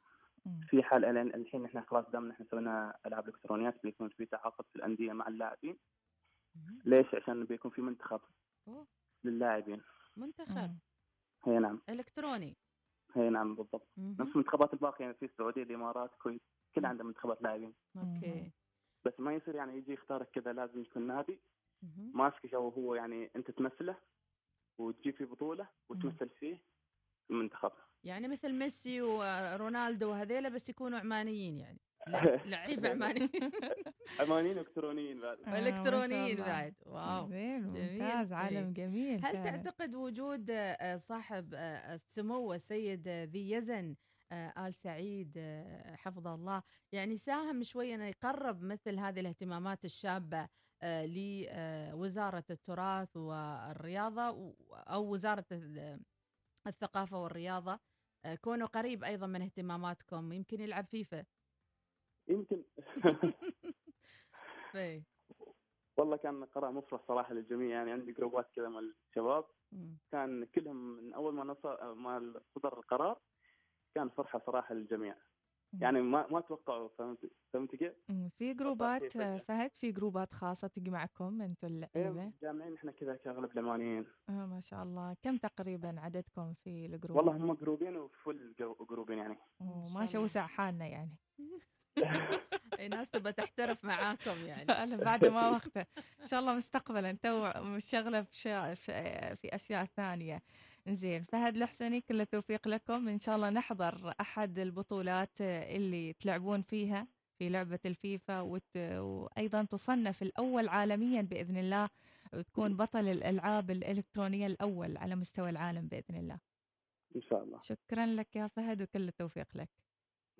في حال الآن- الحين إحنا خلاص دام إحنا سوينا ألعاب إلكترونيات بيكون في تعاقد في الأندية مع اللاعبين. ليش؟ عشان بيكون في منتخب
أوه.
للاعبين.
منتخب.
هي نعم.
إلكتروني.
هي نعم بالضبط. نفس المنتخبات الباقية يعني في السعودية الإمارات الكويت كل عندهم منتخبات لاعبين.
أوكي.
بس ما يصير يعني يجي يختارك كذا لازم يكون نادي. ماسك أو هو يعني أنت تمثله وتجيب في بطولة وتمثل فيه المنتخب.
يعني مثل ميسي ورونالدو وهذيلا بس يكونوا عمانيين يعني لع- لعيبة عمانيين
عمانيين بعد
آه، شاء
والكترونيين
الله.
بعد واو
زين. ممتاز عالم. جميل
هل. تعتقد وجود آه، صاحب آه، السمو السيد ذي يزن آل سعيد حفظه الله يعني ساهم شوي إنه يقرب مثل هذه الاهتمامات الشابة لوزارة التراث والرياضة و- أو وزارة ال- الثقافة والرياضة كونه قريب أيضا من اهتماماتكم يمكن يلعب فيفا
يمكن
إيه.
والله كان قرار مفرح صراحة للجميع يعني عندي جروبات كذا مع الشباب. كان كلهم من أول ما نصر ما صدر القرار كان فرحة صراحة للجميع. يعني ما ما توقعوا فهمت فهمت كيف؟
في جروبات. فهد في جروبات خاصة تجمعكم أنتم
إيه، جامعين إحنا كذا كأغلب العمانيين
آه ما شاء الله. كم تقريبا عددكم في ال group؟
والله هم group ين و full group
ين
يعني.
ما
شاء.
وسع حالنا يعني.
أي ناس تبى تحترف معاكم يعني.
أنا بعد ما وقته. إن شاء الله مستقبلا تو مشغلة. في في أشياء ثانية. زين. فهد الحسني كل التوفيق لكم. إن شاء الله نحضر أحد البطولات اللي تلعبون فيها في لعبة الفيفا وت... وأيضا تصنف الأول عالميا بإذن الله وتكون بطل الألعاب الإلكترونية الأول على مستوى العالم بإذن الله.
إن شاء الله.
شكرا لك يا فهد وكل التوفيق لك.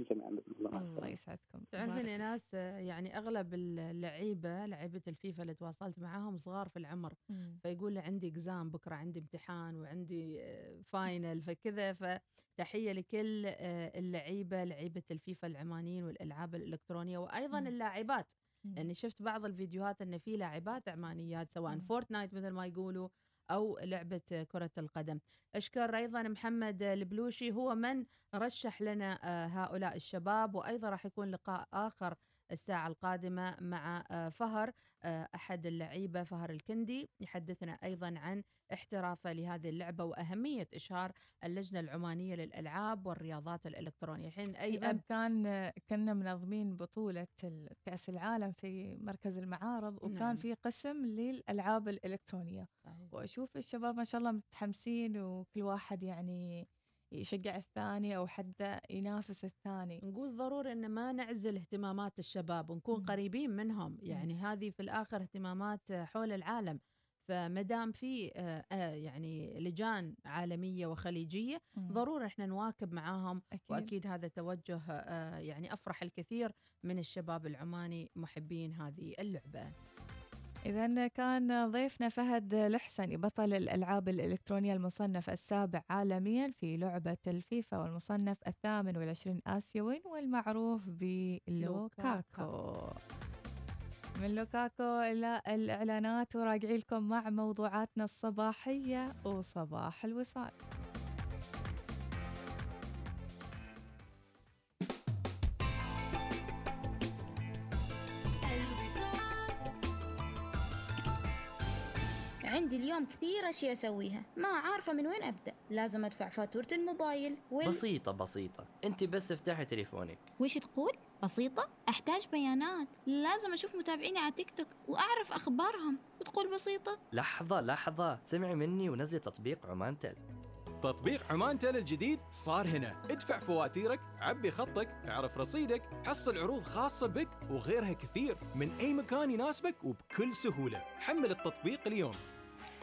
جميعا الله.
يسعدكم
تعرفين يا ناس آه، يعني أغلب اللعيبة لعيبة الفيفا اللي تواصلت معاهم صغار في العمر
مم.
فيقول لي عندي exam بكرة عندي امتحان وعندي آه، final فكذا فتحية لكل آه، اللعيبة لعيبة الفيفا العمانيين والألعاب الإلكترونية وأيضا
مم.
اللاعبات. لأني شفت بعض الفيديوهات إن في لاعبات عمانيات سواء
مم.
فورتنايت مثل ما يقولوا أو لعبة كرة القدم. اشكر أيضا محمد البلوشي هو من رشح لنا آه، هؤلاء الشباب وأيضا راح يكون لقاء آخر الساعة القادمة مع آه، فهر آه، أحد اللعيبة فهر الكندي يحدثنا أيضا عن احترافه لهذه اللعبة وأهمية إشهار اللجنة العمانية للألعاب والرياضات الإلكترونية. الحين أي
أيضا
أب؟
كان كنا منظمين بطولة ال- كأس العالم في مركز المعارض وكان
نعم.
في قسم للألعاب الإلكترونية. وأشوف الشباب ما شاء الله متحمسين وكل واحد يعني يشجع الثاني أو حتى ينافس الثاني.
نقول ضروري إن ما نعزل اهتمامات الشباب ونكون
مم.
قريبين منهم. يعني هذه في الآخر اهتمامات حول العالم. فمدام في آه، آه، يعني لجان عالمية
وخليجية.
ضروري إحنا نواكب معاهم
أكيد.
وأكيد هذا توجه آه، يعني أفرح الكثير من الشباب العماني محبين هذه اللعبة
إذا كان ضيفنا فهد الحسني بطل الألعاب الإلكترونية المصنف السابع عالميا في لعبة الفيفا والمصنف الثامن والعشرين آسيوي والمعروف بلوكاكو من لوكاكو إلى الإعلانات وراجعين لكم مع موضوعاتنا الصباحية وصباح الوصال.
اليوم كثير أشياء أسويها. ما عارفة من وين أبدأ. لازم أدفع فاتورة الموبايل وال...
بسيطة بسيطة. أنت بس افتحي تليفونك.
وش تقول؟ بسيطة؟ أحتاج بيانات. لازم أشوف متابعيني على تيك توك وأعرف أخبارهم. وتقول بسيطة؟
لحظة لحظة. سمعي مني ونزلي تطبيق عمان تل
تطبيق عمان تل الجديد صار هنا. ادفع فواتيرك عبي خطك اعرف رصيدك حصل عروض خاصة بك وغيرها كثير. من أي مكان يناسبك وبكل سهولة. حمل التطبيق اليوم.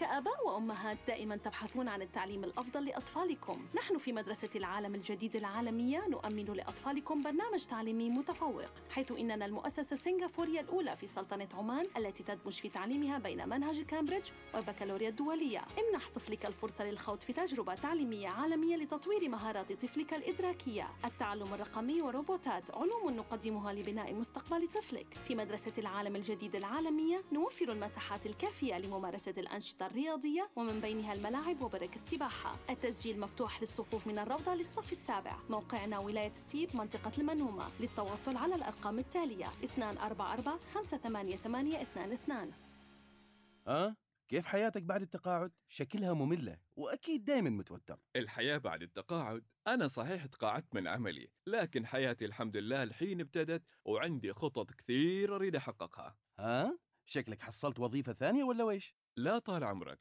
كآباء وأمهات دائما تبحثون عن التعليم الأفضل لأطفالكم. نحن في مدرسة العالم الجديد العالمية نؤمن لأطفالكم برنامج تعليمي متفوق حيث إننا المؤسسة السنغافورية الأولى في سلطنة عمان التي تدمج في تعليمها بين منهج كامبريدج والبكالوريا الدولية. امنح طفلك الفرصة للخوض في تجربة تعليمية عالمية لتطوير مهارات طفلك الإدراكية. التعلم الرقمي وروبوتات علوم نقدمها لبناء مستقبل طفلك. في مدرسة العالم الجديد العالمية نوفر المساحات الكافية لممارسة الأنشطة الرياضية ومن بينها الملاعب وبرك السباحة. التسجيل مفتوح للصفوف من الروضة للصف السابع. موقعنا ولاية السيب منطقة المنومة. للتواصل على الأرقام التالية 244 588
أه؟ كيف حياتك بعد التقاعد؟ شكلها مملة وأكيد دايما متوتر.
الحياة بعد التقاعد؟ أنا صحيح تقاعدت من عملي لكن حياتي الحمد لله الحين ابتدت وعندي خطط كثير أريد أحققها.
ها؟ شكلك حصلت وظيفة ثانية ولا ويش؟
لا طال عمرك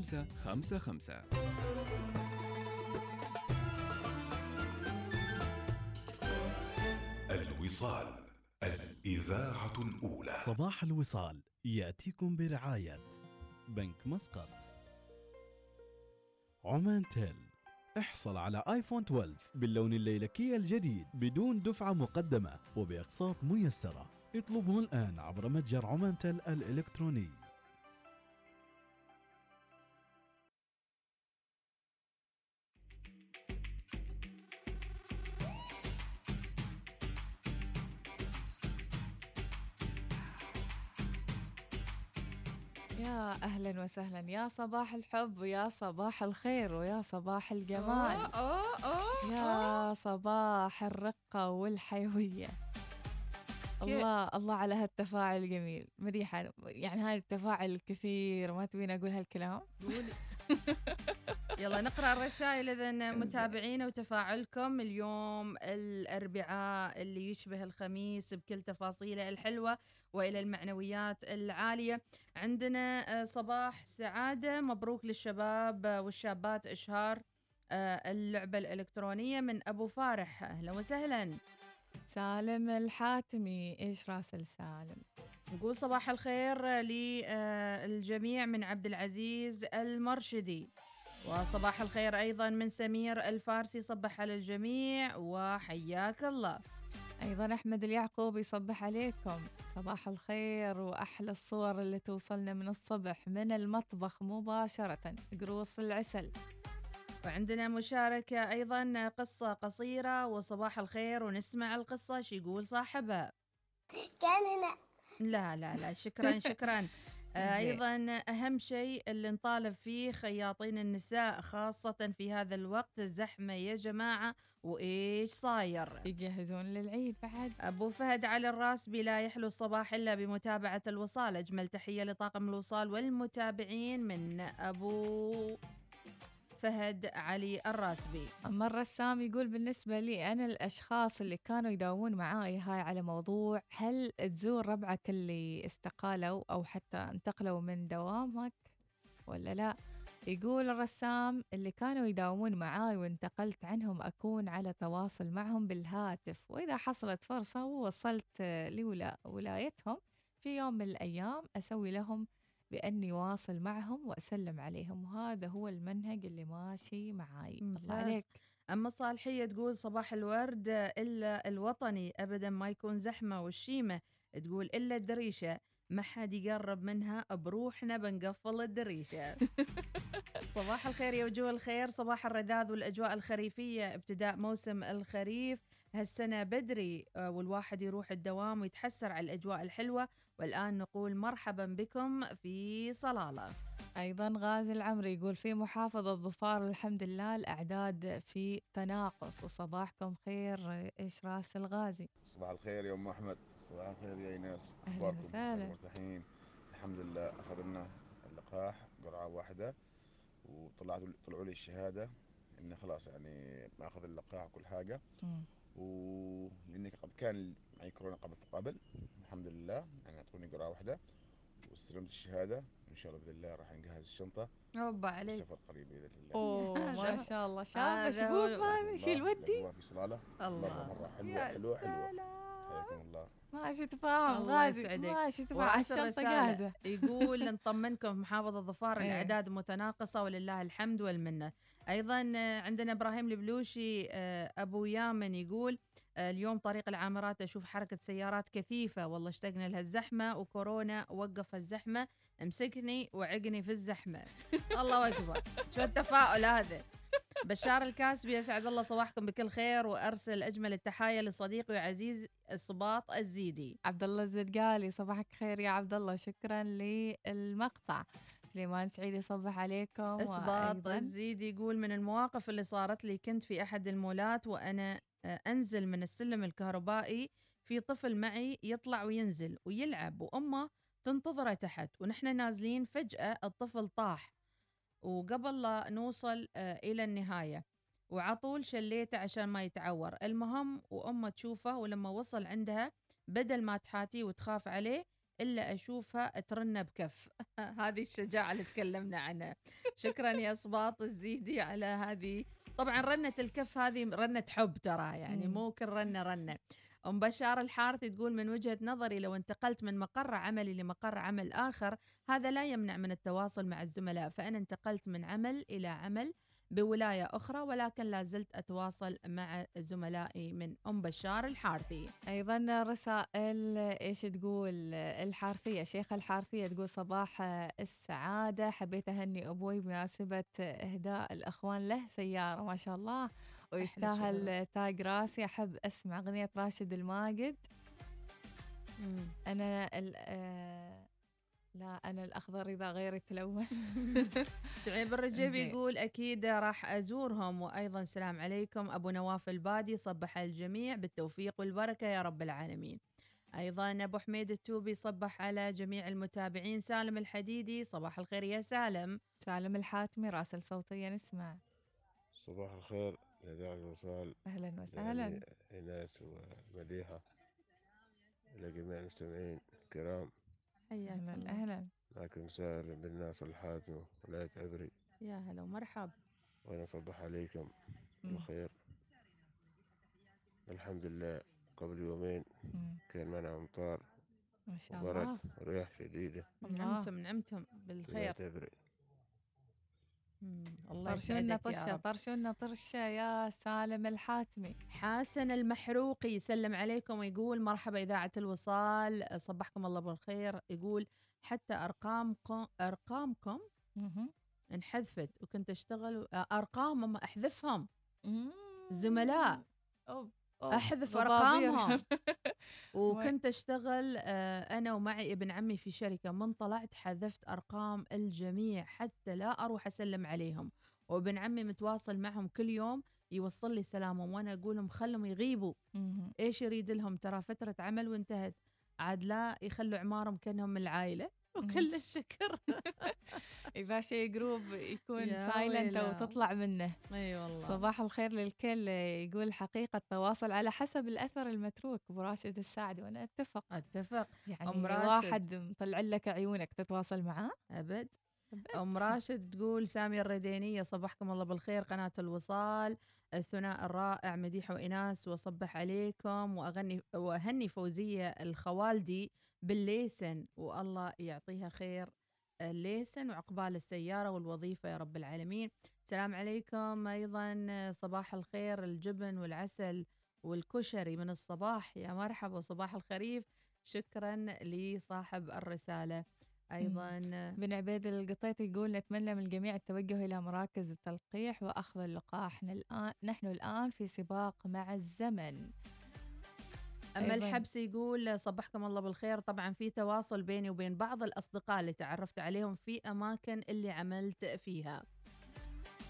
55
الوصال الإذاعة الأولى.
صباح الوصال يأتيكم برعاية بنك مسقط. عمان تيل احصل على آيفون 12 باللون الليلكي الجديد بدون دفعة مقدمة وبأقساط ميسرة. اطلبه الآن عبر متجر عمان تيل الإلكتروني.
يا أهلا وسهلا يا صباح الحب ويا صباح الخير ويا صباح الجمال.
أوه أوه
يا صباح الرقة والحيوية. الله الله على هالتفاعل الجميل. مديحة يعني هاي التفاعل الكثير ما تبين أقول هالكلام؟
قولي. يلا نقرأ الرسائل إذا متابعينا وتفاعلكم. اليوم الأربعاء اللي يشبه الخميس بكل تفاصيله الحلوة وإلى المعنويات العالية. عندنا آه، صباح سعادة. مبروك للشباب آه، والشابات. إشهار آه، اللعبة الإلكترونية من أبو فارح. أهلا وسهلا.
سالم الحاتمي. إيش راسل سالم؟
نقول صباح الخير للجميع من عبد العزيز المرشدي. وصباح الخير أيضا من سمير الفارسي صبح على الجميع وحياك الله.
أيضا أحمد اليعقوب يصبح عليكم. صباح الخير وأحلى الصور اللي توصلنا من الصبح من المطبخ مباشرة قروص العسل.
وعندنا مشاركة أيضا قصة قصيرة وصباح الخير ونسمع القصة شو يقول صاحبها.
كان هنا.
لا لا لا شكرا شكرا. أيضا أهم شيء اللي نطالب فيه خياطين النساء خاصة في هذا الوقت الزحمة يا جماعة وإيش صاير؟
يجهزون للعيد بعد.
أبو فهد على الراسبي لا يحلو الصباح إلا بمتابعة الوصال. أجمل تحية لطاقم الوصال والمتابعين من أبو فهد علي الراسبي.
أما الرسام يقول بالنسبة لي أنا الأشخاص اللي كانوا يداومون معاي هاي على موضوع هل تزور ربعك اللي استقالوا أو حتى انتقلوا من دوامك ولا لا؟ يقول الرسام اللي كانوا يداومون معاي وانتقلت عنهم أكون على تواصل معهم بالهاتف وإذا حصلت فرصة ووصلت لولايتهم في يوم من الأيام أسوي لهم بأني واصل معهم وأسلم عليهم وهذا هو المنهج اللي ماشي معاي. الله. عليك.
أما صالحية تقول صباح الورد إلا الوطني أبدا ما يكون زحمة والشيمة تقول إلا الدريشة ما حد يقرب منها بروحنا بنقفل الدريشة. صباح الخير يا وجوه الخير صباح الرذاذ والأجواء الخريفية. ابتداء موسم الخريف هالسنة بدري آه، والواحد يروح الدوام ويتحسر على الأجواء الحلوة. والآن نقول مرحبا بكم في صلالة.
أيضا غازي العمري يقول في محافظة ظفار الحمد لله الأعداد في تناقص. وصباحكم خير إيش راس الغازي؟
صباح الخير يا أم أحمد. صباح الخير يا أخباركم؟
وسهلاً.
مرتاحين الحمد لله أخذنا اللقاح قرعة واحدة وطلعت طلعوا لي الشهادة إني خلاص يعني باخذ اللقاح وكل حاجة.
مم.
ولاني قد كان معي كورونا قبل فقبل الحمد لله. يعني أعطوني قرعه واحدة واستلمت الشهادة. وان شاء الله باذن الله راح نجهز الشنطة.
هوبا عليك.
السفر قريب بإذن الله.
أوه ما شاء الله. شاب
هو-
هذا شيل ودي.
الله في صلالة.
الله.
مره مرة
حلوة
حلوة حلوة. حياكم الله.
ماشي تفاهم
الله
غازي
يسعدك.
ماشي تفاهم الشنطة جاهزة
يقول نطمنكم في محافظة ظفار
إيه.
الأعداد متناقصة ولله الحمد والمنة. أيضا آه، عندنا إبراهيم البلوشي آه، أبو يامن يقول آه، اليوم طريق العامرات أشوف حركة سيارات كثيفة. والله اشتقنا لها الزحمة وكورونا وقف الزحمة امسكني وعقني في الزحمة. الله أكبر. شو التفاؤل هذا؟ بشار الكاسبي يسعد الله صباحكم بكل خير وأرسل أجمل التحايا لصديقي وعزيز الصباط الزيدي.
عبد الله الزدقالي صباحك خير يا عبد الله شكرا للمقطع. سليمان سعيد يصبح عليكم
اسباط
وأيضاً-
الزيد يقول من المواقف اللي صارت لي كنت في أحد المولات وأنا آه، أنزل من السلم الكهربائي في طفل معي يطلع وينزل ويلعب وأمه تنتظره تحت ونحن نازلين فجأة الطفل طاح. وقبل لا نوصل آه، إلى النهاية. وعطول شليته عشان ما يتعور. المهم وأمه تشوفه ولما وصل عندها بدل ما تحاتيه وتخاف عليه إلا أشوفها ترنه بكف. هذه الشجاعة اللي تكلمنا عنها. شكرا يا اسباط الزيدي على هذه. طبعا رنه الكف هذه رنه حب ترى يعني. مو كل رنة رنة. أم بشار الحارثي تقول من وجهة نظري لو انتقلت من مقر عملي لمقر عمل آخر هذا لا يمنع من التواصل مع الزملاء فانا انتقلت من عمل إلى عمل بولاية أخرى ولكن لا زلت أتواصل مع زملائي من أم بشار الحارثي.
أيضا رسائل إيش تقول؟ الحارثية شيخه الحارثية تقول صباح السعادة حبيت أهني أبوي بمناسبة إهداء الأخوان له سيارة ما شاء الله. ويستاهل تاج راسي. أحب أسمع أغنية راشد الماجد. أنا ال- آه، لا أنا الأخضر إذا غيري تلون
تعيب الرجيب
زين.
يقول أكيد راح أزورهم وأيضا السلام عليكم. أبو نواف البادي صبح الجميع بالتوفيق والبركة يا رب العالمين. أيضا أبو حميد التوبي صبح على جميع المتابعين. سالم الحديدي صباح الخير يا سالم.
سالم الحاتمي راسل صوتيا نسمع
صباح الخير. لإذاعة الوصال.
أهلا وسهلا.
يعني إناس ومديحة إلى جميع المستمعين الكرام.
حياك
أهلا. أهلا.
معكم سائر بن ناصر الحاتم ولاية عبري
يا هلا ومرحب
وأنا أصبح عليكم. بالخير. الحمد لله. قبل يومين
مم.
كان معنا أمطار
ما شاء
وبرد
الله.
ورياح شديدة.
نعمتم نعمتم بالخير.
ولاية عبري
الله
طرشونا طشة طرشونا طرشة يا سالم الحاتمي
حسن المحروقي يسلم عليكم ويقول مرحبا إذاعة الوصال صبحكم الله بالخير يقول حتى أرقامكم أرقامكم. انحذفت وكنت أشتغل أرقامهم أحذفهم. زملاء
أوب. أوب.
أحذف
ضبابير.
أرقامهم وكنت أشتغل آه، أنا ومعي ابن عمي في شركة من طلعت حذفت أرقام الجميع حتى لا أروح أسلم عليهم وابن عمي متواصل معهم كل يوم يوصل لي سلامهم وأنا أقول لهم خلهم يغيبوا. إيش يريد لهم ترى فترة عمل وانتهت عاد لا يخلوا عمارهم كأنهم من العائلة وكل الشكر.
إذا شيء group يكون silent
ويلا.
وتطلع منه.
أي والله.
صباح الخير للكل. يقول الحقيقة التواصل على حسب الأثر المتروك. أبو راشد الساعدي وأنا أتفق.
أتفق.
يعني
أم راشد.
واحد مطلع لك عيونك تتواصل معاه.
أبد. أم راشد تقول سامية الردينية صبحكم الله بالخير. قناة الوصال. الثناء الرائع مديحة وإناس وصبح عليكم. وأغني وأهني فوزية الخوالدي. بالليسن والله يعطيها خير الليسن وعقبال السيارة والوظيفة يا رب العالمين. السلام عليكم أيضا صباح الخير الجبن والعسل والكشري من الصباح. يا مرحبا صباح الخريف. شكرا لصاحب الرسالة. أيضا
بن عبيد القطيط يقول نتمنى من الجميع التوجه إلى مراكز التلقيح وأخذ اللقاح. نحن الآن في سباق مع الزمن.
أما
أيضاً.
الحبس يقول صبحكم الله بالخير طبعا في تواصل بيني وبين بعض الأصدقاء اللي تعرفت عليهم في أماكن اللي عملت فيها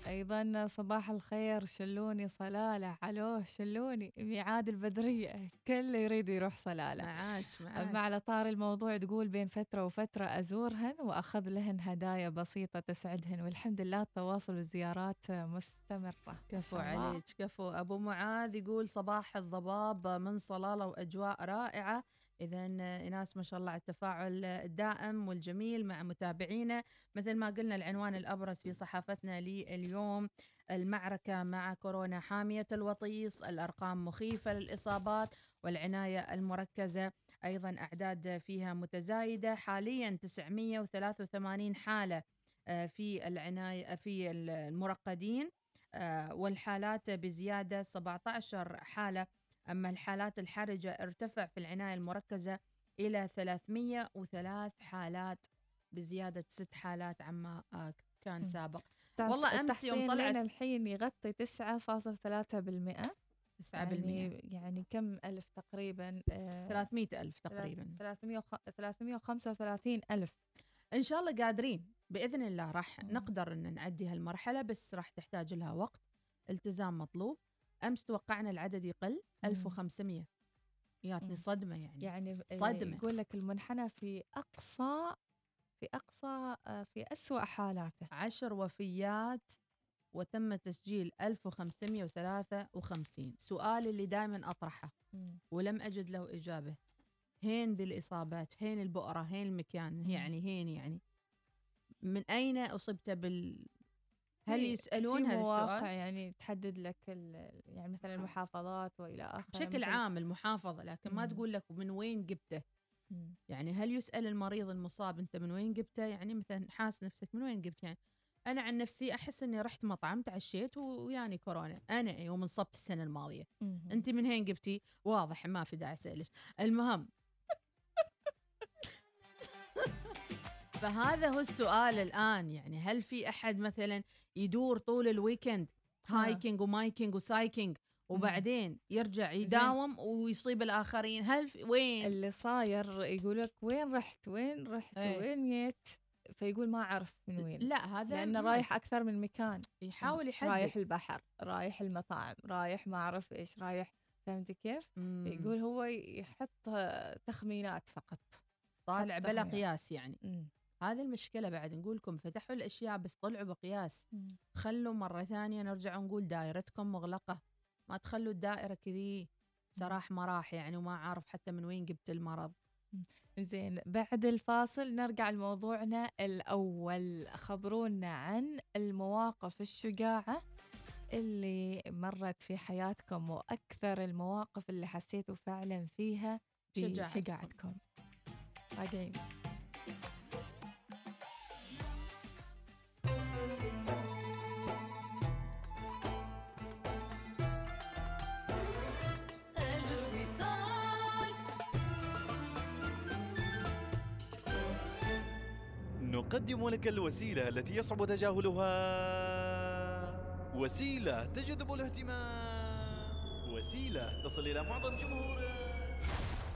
أيضا صباح الخير شلوني صلالة؟ علوه شلوني؟ ميعاد البدرية كل يريد يروح صلالة.
معاك معاك.
على طار الموضوع تقول بين فترة وفترة أزورهن وأخذ لهن هدايا بسيطة تسعدهن والحمد لله التواصل والزيارات مستمرة.
كفو. عليك كفو. أبو معاذ يقول صباح الضباب من صلالة وأجواء رائعة. إذا إناس ما شاء الله على التفاعل الدائم والجميل مع متابعينا. مثل ما قلنا العنوان الأبرز في صحافتنا لليوم المعركة مع كورونا حامية الوطيس الأرقام مخيفة للإصابات والعناية المركزة أيضا أعداد فيها متزايدة. حاليا 983 حالة آه، في العناية في المرقدين آه، والحالات بزيادة 17 حالة أما الحالات الحرجة ارتفع في العناية المركزة إلى 303 حالات بزيادة ست حالات عما آه، كان. سابق. والله أمس يوم طلعت
الحين يغطي 9.3%
9%
يعني يعني كم ألف تقريبا آه،
300 ألف تقريبا.
300 335 ألف.
إن شاء الله قادرين. بإذن الله راح نقدر أن نعدي هالمرحلة بس راح تحتاج لها وقت التزام مطلوب. أمس توقعنا العدد يقل 1500 ياتني
مم.
صدمة يعني.
يعني آه،
صدمة.
يقول لك المنحنى في أقصى في أقصى آه، في أسوأ حالاته.
عشر وفيات وتم تسجيل 1553 سؤالي اللي دائما أطرحه.
مم.
ولم أجد له إجابة. هين ذي الإصابات؟ هين البؤرة؟ هين المكان؟ يعني هين يعني. من أين أصبت بال هل
في
هذا السؤال؟
يعني تحدد لك يعني مثلا المحافظات وإلى آخره
بشكل عام المحافظة لكن ما. تقول لك من وين جبته.
مم.
يعني هل يسأل المريض المصاب أنت من وين جبته؟ يعني مثلا حاس نفسك من وين جبت؟ يعني أنا عن نفسي أحس إني رحت مطعم تعشيت وياني كورونا. أنا يوم انصبت السنة الماضية.
مم.
أنت من هين جبتي؟ واضح ما في داعي أسألك. المهم. فهذا هو السؤال الآن. يعني هل في أحد مثلا يدور طول ال weekend
ها.
hiking و making و cycling وبعدين يرجع يداوم ويصيب الآخرين هل في وين
اللي صاير يقول لك وين رحت وين رحت
إيه.
وين جيت فيقول ما أعرف من وين
لا هذا لأنه
رايح أكثر من مكان
يحاول يحدد
رايح البحر رايح المطاعم رايح ما أعرف إيش رايح فهمتي كيف؟
مم.
يقول هو يحط تخمينات فقط
طالع بلا. قياس يعني
مم.
هذه المشكلة بعد نقول لكم فتحوا الأشياء بس طلعوا بقياس. خلوا مرة ثانية نرجع نقول دائرتكم مغلقة. ما تخلوا الدائرة كذي سراح مراح يعني وما عارف حتى من وين جبت المرض.
زين بعد الفاصل نرجع لموضوعنا الأول. خبرونا عن المواقف الشجاعة اللي مرت في حياتكم وأكثر المواقف اللي حسيتوا فعلا فيها
شجاعتكم.
بشجاعتكم راجعين
نقدم لك الوسيلة التي يصعب تجاهلها. وسيلة تجذب الاهتمام. وسيلة تصل إلى معظم جمهورك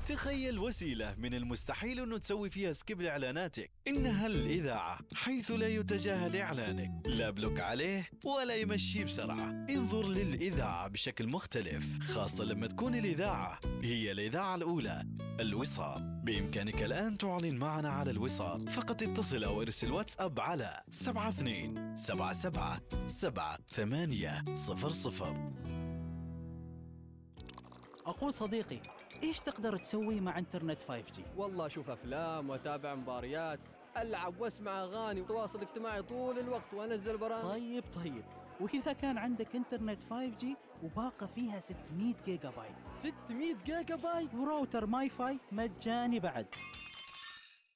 تخيل وسيلة من المستحيل أنه تسوي فيها skip لإعلاناتك. إنها الإذاعة حيث لا يتجاهل إعلانك. لا block عليه ولا يمشي بسرعة. انظر للإذاعة بشكل مختلف خاصة لما تكون الإذاعة هي الإذاعة الأولى. الوصال. بإمكانك الآن تعلن معنا على الوصال. فقط اتصل أو ارسل واتساب على 72 77 7 8 00
أقول صديقي إيش تقدر تسوي مع إنترنت 5G؟
والله أشوف أفلام وأتابع مباريات ألعب وأسمع أغاني وتواصل اجتماعي طول الوقت وأنزل برامج.
طيب طيب. وإذا كان عندك إنترنت 5G وباقة فيها 600 جيجا بايت
600 جيجا بايت
و router MiFi مجاني بعد.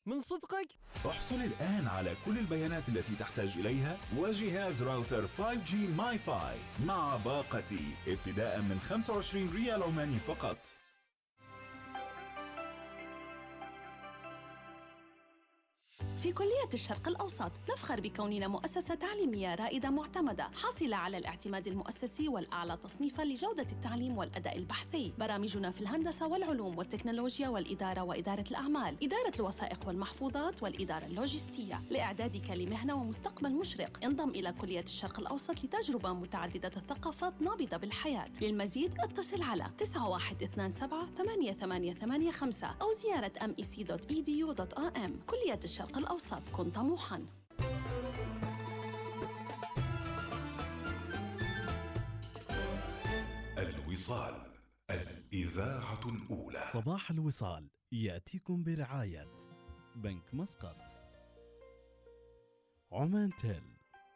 من صدقك؟
احصل الآن على كل البيانات التي تحتاج إليها وجهاز راوتر 5G MiFi مع باقتي ابتداء من 25 ريال عماني فقط.
في كلية الشرق الأوسط. نفخر بكوننا مؤسسة تعليمية رائدة معتمدة حاصلة على الاعتماد المؤسسي والأعلى تصنيفا لجودة التعليم والأداء البحثي. برامجنا في الهندسة والعلوم والتكنولوجيا والإدارة وإدارة الأعمال إدارة الوثائق والمحفوظات والإدارة اللوجستية. لإعدادك لمهنة ومستقبل مشرق. انضم إلى كلية الشرق الأوسط لتجربة متعددة الثقافات نابضة بالحياة. للمزيد اتصل على 9127 8885 أو زيارة mec.edu.am كلية الشرق الأوسط. كن طموحاً.
الوصال الإذاعة الأولى.
صباح الوصال يأتيكم برعاية بنك مسقط. عمان تيل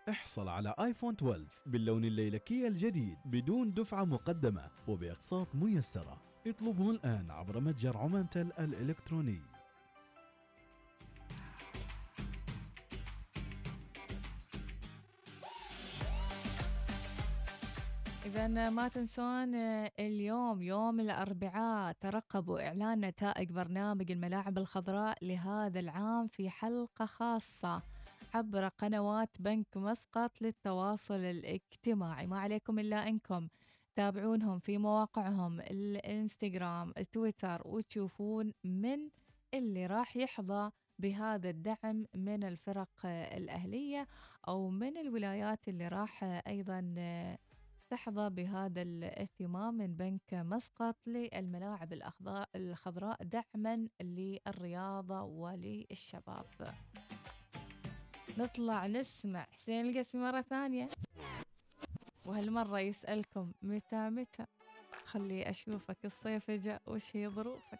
احصل على آيفون 12 باللون الليلكي الجديد بدون دفعة مقدمة وبأقساط ميسرة. اطلبه الآن عبر متجر عمان تيل الإلكتروني.
إذا ما تنسون آه، اليوم يوم الأربعاء ترقبوا إعلان نتائج برنامج الملاعب الخضراء لهذا العام في حلقة خاصة عبر قنوات بنك مسقط للتواصل الاجتماعي. ما عليكم إلا أنكم تابعونهم في مواقعهم الإنستغرام تويتر وتشوفون من اللي راح يحظى بهذا الدعم من الفرق آه، الأهلية أو من الولايات اللي راح آه، أيضا تحظى بهذا الاهتمام من بنك مسقط للملاعب الخضراء دعما للرياضة وللشباب. نطلع نسمع. حسين القسمي مرة ثانية. وهالمرة يسألكم متى متى. خلي أشوفك الصيف جاء. وش هي ظروفك؟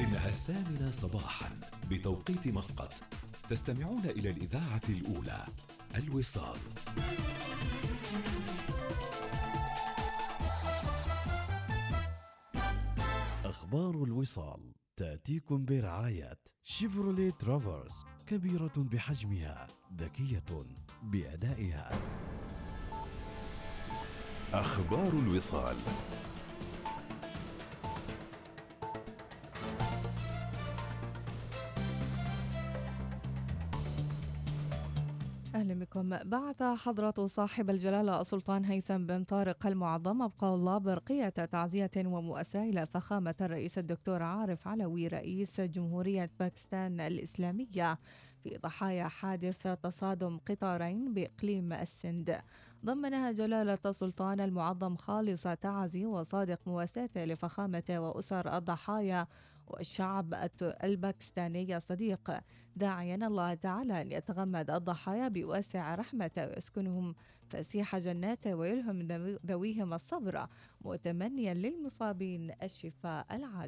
الثامنة صباحا بتوقيت مسقط. تستمعون إلى الإذاعة الأولى الوصال.
أخبار الوصال تأتيكم برعاية شيفروليه ترافرس كبيرة بحجمها ذكية بأدائها.
أخبار الوصال.
بعث حضرة صاحب الجلالة السلطان هيثم بن طارق المعظم أبقى الله برقية تعزية ومؤساة إلى فخامة الرئيس الدكتور عارف علوي رئيس جمهورية باكستان الإسلامية في ضحايا حادث تصادم قطارين بإقليم السند. ضمنها جلالة السلطان المعظم خالص تعزي وصادق مواساته لفخامة وأسر الضحايا والشعب الباكستاني الصديق داعيا الله تعالى أن يتغمد الضحايا بواسع رحمته ويسكنهم فسيح جناته ويلهم ذوي- ذويهم الصبر. متمنيا للمصابين الشفاء العاجل.